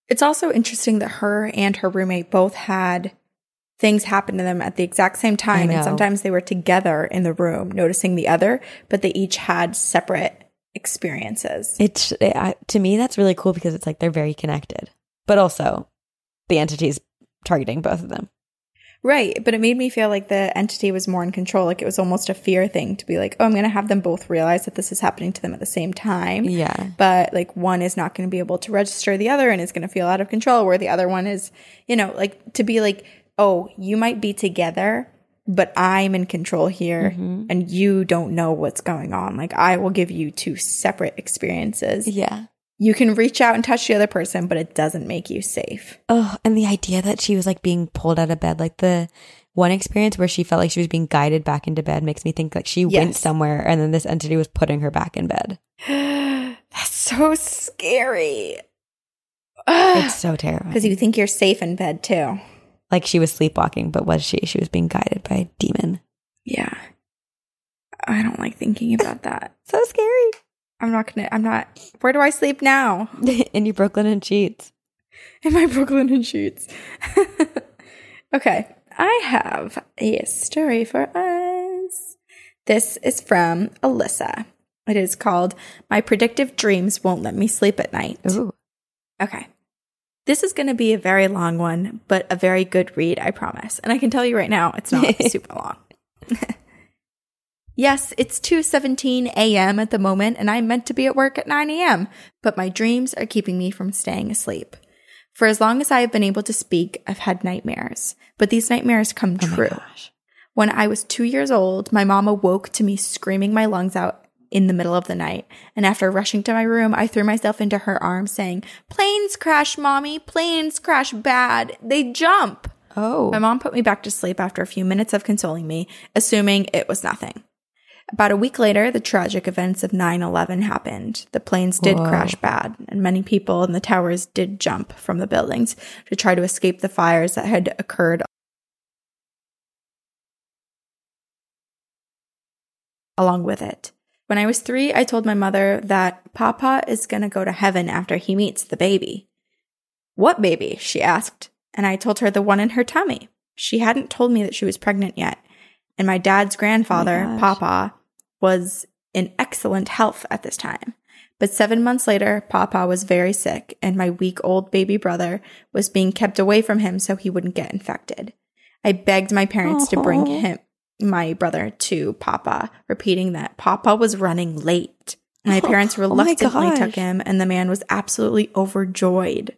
It's also interesting that her and her roommate both had things happen to them at the exact same time. And sometimes they were together in the room noticing the other, but they each had separate experiences. It's it, I, to me that's really cool because it's like they're very connected, but also the entities targeting both of them. right. But it made me feel like the entity was more in control. Like it was almost a fear thing to be like, oh, I'm going to have them both realize that this is happening to them at the same time. Yeah, but like one is not going to be able to register the other and is going to feel out of control where the other one is you know like to be like oh you might be together but i'm in control here Mm-hmm. and you don't know what's going on like i will give you two separate experiences yeah. You can reach out and touch the other person but it doesn't make you safe Oh, and the idea that she was like being pulled out of bed, like the one experience where she felt like she was being guided back into bed, makes me think like she went somewhere and then this entity was putting her back in bed. that's so scary It's so terrifying. because you think you're safe in bed too like she was sleepwalking, but was she? She was being guided by a demon. yeah i don't like thinking about that So scary. I'm not gonna. I'm not. Where do I sleep now? in your Brooklinen sheets. In my Brooklinen sheets. okay, I have a story for us. This is from Alyssa. It is called "My Predictive Dreams Won't Let Me Sleep at Night." Ooh. Okay. This is going to be a very long one, but a very good read, I promise. And I can tell you right now, it's not super long. Yes, it's 2:17 a.m. at the moment and I'm meant to be at work at 9 a.m., but my dreams are keeping me from staying asleep. For as long as I have been able to speak, I've had nightmares, but these nightmares come Oh true. When I was two years old, my mom awoke to me screaming my lungs out in the middle of the night. And after rushing to my room, I threw myself into her arms saying, Planes crash, mommy. Planes crash bad. They jump. Oh. My mom put me back to sleep after a few minutes of consoling me, assuming it was nothing. About a week later, the tragic events of 9 11 happened. The planes did Whoa. crash bad, and many people in the towers did jump from the buildings to try to escape the fires that had occurred along with it. When I was three, I told my mother that Papa is going to go to heaven after he meets the baby. What baby? she asked. And I told her the one in her tummy. She hadn't told me that she was pregnant yet. And my dad's grandfather, oh gosh. Papa, was in excellent health at this time. But seven months later, Papa was very sick, and my weak old baby brother was being kept away from him so he wouldn't get infected. I begged my parents to bring him, my brother, to Papa, repeating that Papa was running late. My parents Oh my reluctantly took him, and the man was absolutely overjoyed.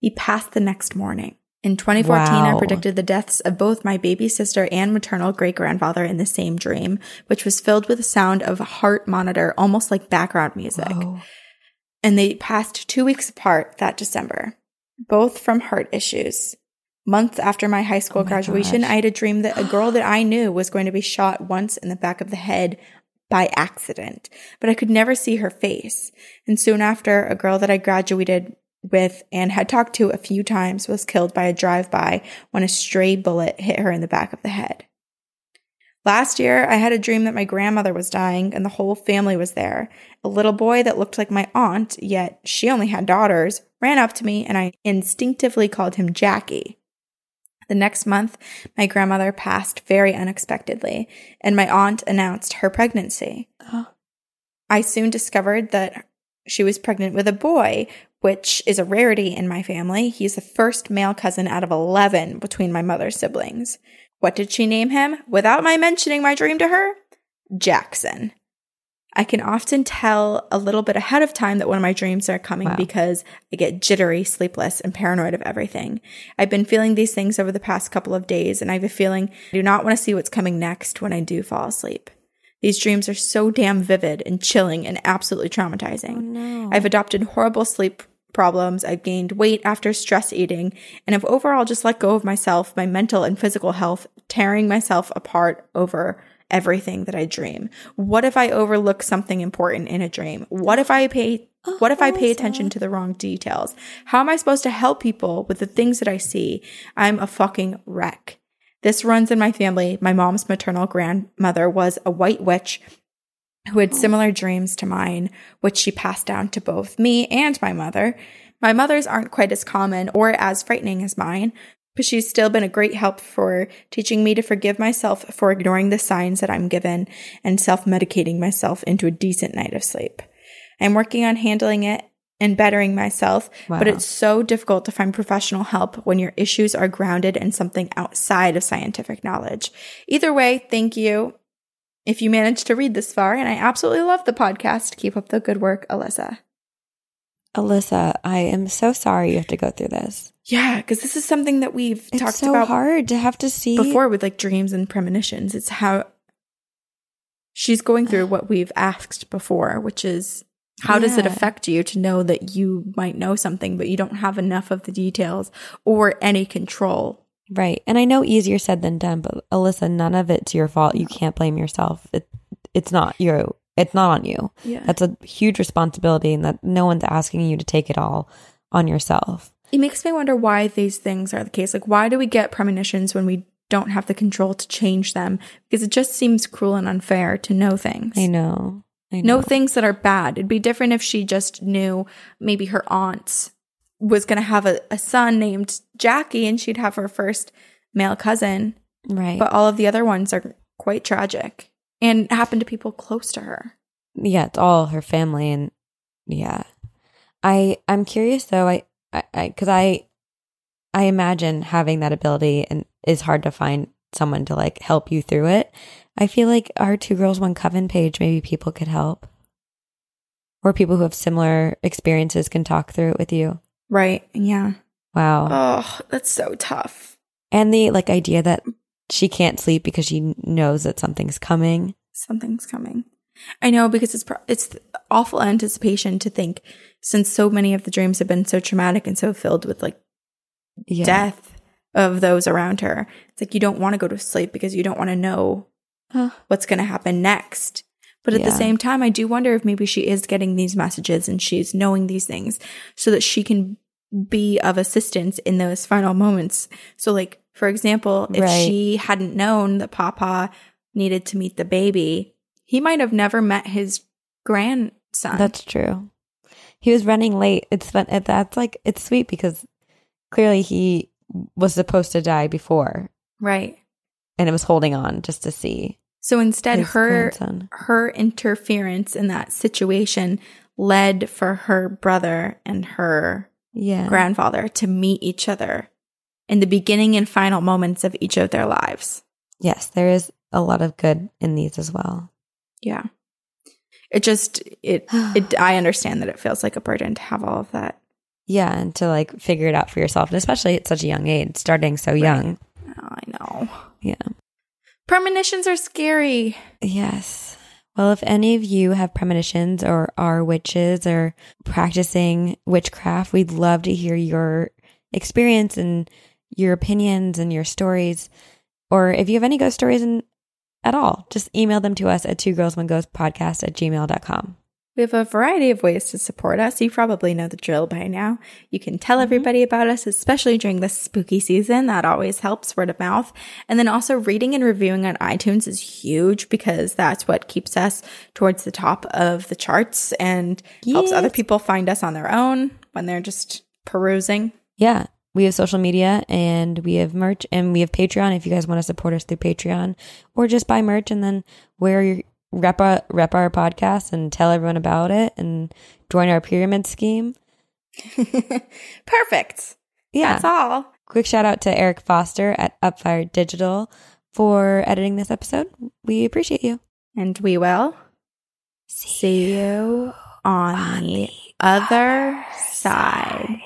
He passed the next morning. In 2014, I predicted the deaths of both my baby sister and maternal great grandfather in the same dream, which was filled with the sound of a heart monitor, almost like background music. Whoa. And they passed two weeks apart that December, both from heart issues. Months after my high school Oh my graduation, gosh. I had a dream that a girl that I knew was going to be shot once in the back of the head by accident, but I could never see her face. And soon after, a girl that I graduated with and had talked to a few times was killed by a drive-by when a stray bullet hit her in the back of the head. Last year, I had a dream that my grandmother was dying and the whole family was there. A little boy that looked like my aunt, yet she only had daughters, ran up to me and I instinctively called him Jackie. The next month, my grandmother passed very unexpectedly, and my aunt announced her pregnancy. Oh. I soon discovered that she was pregnant with a boy, which is a rarity in my family. He's the first male cousin out of 11 between my mother's siblings. What did she name him without my mentioning my dream to her? Jackson. I can often tell a little bit ahead of time that one of my dreams are coming Wow. because I get jittery, sleepless, and paranoid of everything. I've been feeling these things over the past couple of days, and I have a feeling I do not want to see what's coming next when I do fall asleep. These dreams are so damn vivid and chilling and absolutely traumatizing. Oh, no. I've adopted horrible sleep problems. I've gained weight after stress eating and have overall just let go of myself, my mental and physical health, tearing myself apart over everything that I dream. What if I overlook something important in a dream? What if I pay oh, what if I pay attention to the wrong details? How am I supposed to help people with the things that I see? I'm a fucking wreck. This runs in my family. My mom's maternal grandmother was a white witch who had oh. similar dreams to mine, which she passed down to both me and my mother. My mother's aren't quite as common or as frightening as mine, but she's still been a great help for teaching me to forgive myself for ignoring the signs that I'm given and self medicating myself into a decent night of sleep. I'm working on handling it and bettering myself, but it's so difficult to find professional help when your issues are grounded in something outside of scientific knowledge. Either way, thank you if you managed to read this far, and I absolutely love the podcast. Keep up the good work, Alyssa. Alyssa, I am so sorry you have to go through this. Yeah, because this is something that we've It's talked so about hard to have to see before with like dreams and premonitions. It's how she's going through what we've asked before, which is how does it affect you to know that you might know something, but you don't have enough of the details or any control? Right. And I know easier said than done, but Alyssa, none of it's your fault. You can't blame yourself. It, it's not you. It's not on you. Yeah. That's a huge responsibility and that no one's asking you to take it all on yourself. It makes me wonder why these things are the case. Like, why do we get premonitions when we don't have the control to change them? Because it just seems cruel and unfair to know things. I know. I know things that are bad. It'd be different if she just knew maybe her aunt was going to have a, a son named Jackie and she'd have her first male cousin. right. But all of the other ones are quite tragic and happen to people close to her. yeah, it's all her family and yeah. I I'm curious though. I I I cuz I I imagine having that ability and is hard to find someone to like help you through it. I feel like our two girls one coven page maybe people could help. Or people who have similar experiences can talk through it with you. Right. Yeah. Wow. Oh, that's so tough. and the like idea that she can't sleep because she knows that something's coming. Something's coming. I know because it's pro- it's awful anticipation to think since so many of the dreams have been so traumatic and so filled with like Yeah. death of those around her. It's like you don't want to go to sleep because you don't want to know Huh. what's going to happen next. But at the same time, I do wonder if maybe she is getting these messages and she's knowing these things so that she can be of assistance in those final moments. So, like, for example, if Right. she hadn't known that Papa needed to meet the baby, he might have never met his grandson. That's true. He was running late. It's fun. That's like it's sweet because clearly he was supposed to die before, right. And it was holding on just to see So instead, her grandson. her interference in that situation led for her brother and her Yeah, grandfather to meet each other in the beginning and final moments of each of their lives. yes, there is a lot of good in these as well. Yeah. It just it it I understand that it feels like a burden to have all of that. Yeah, and to like figure it out for yourself, and especially at such a young age, starting so young. Oh, I know. Yeah. Premonitions are scary. Yes. Well, if any of you have premonitions or are witches or practicing witchcraft, we'd love to hear your experience and your opinions and your stories. Or if you have any ghost stories in, at all, just email them to us at two girls one ghost podcast at gmail.com. We have a variety of ways to support us. You probably know the drill by now. You can tell mm-hmm. everybody about us, especially during the spooky season. That always helps word of mouth. And then also reading and reviewing on iTunes is huge because that's what keeps us towards the top of the charts and helps other people find us on their own when they're just perusing. Yeah. We have social media and we have merch and we have Patreon if you guys want to support us through Patreon or just buy merch and then wear your rep our, rep our podcast and tell everyone about it and join our pyramid scheme. Perfect. Yeah. That's all. Quick shout out to Eric Foster at Upfire Digital for editing this episode. We appreciate you. And we will see you on the other side.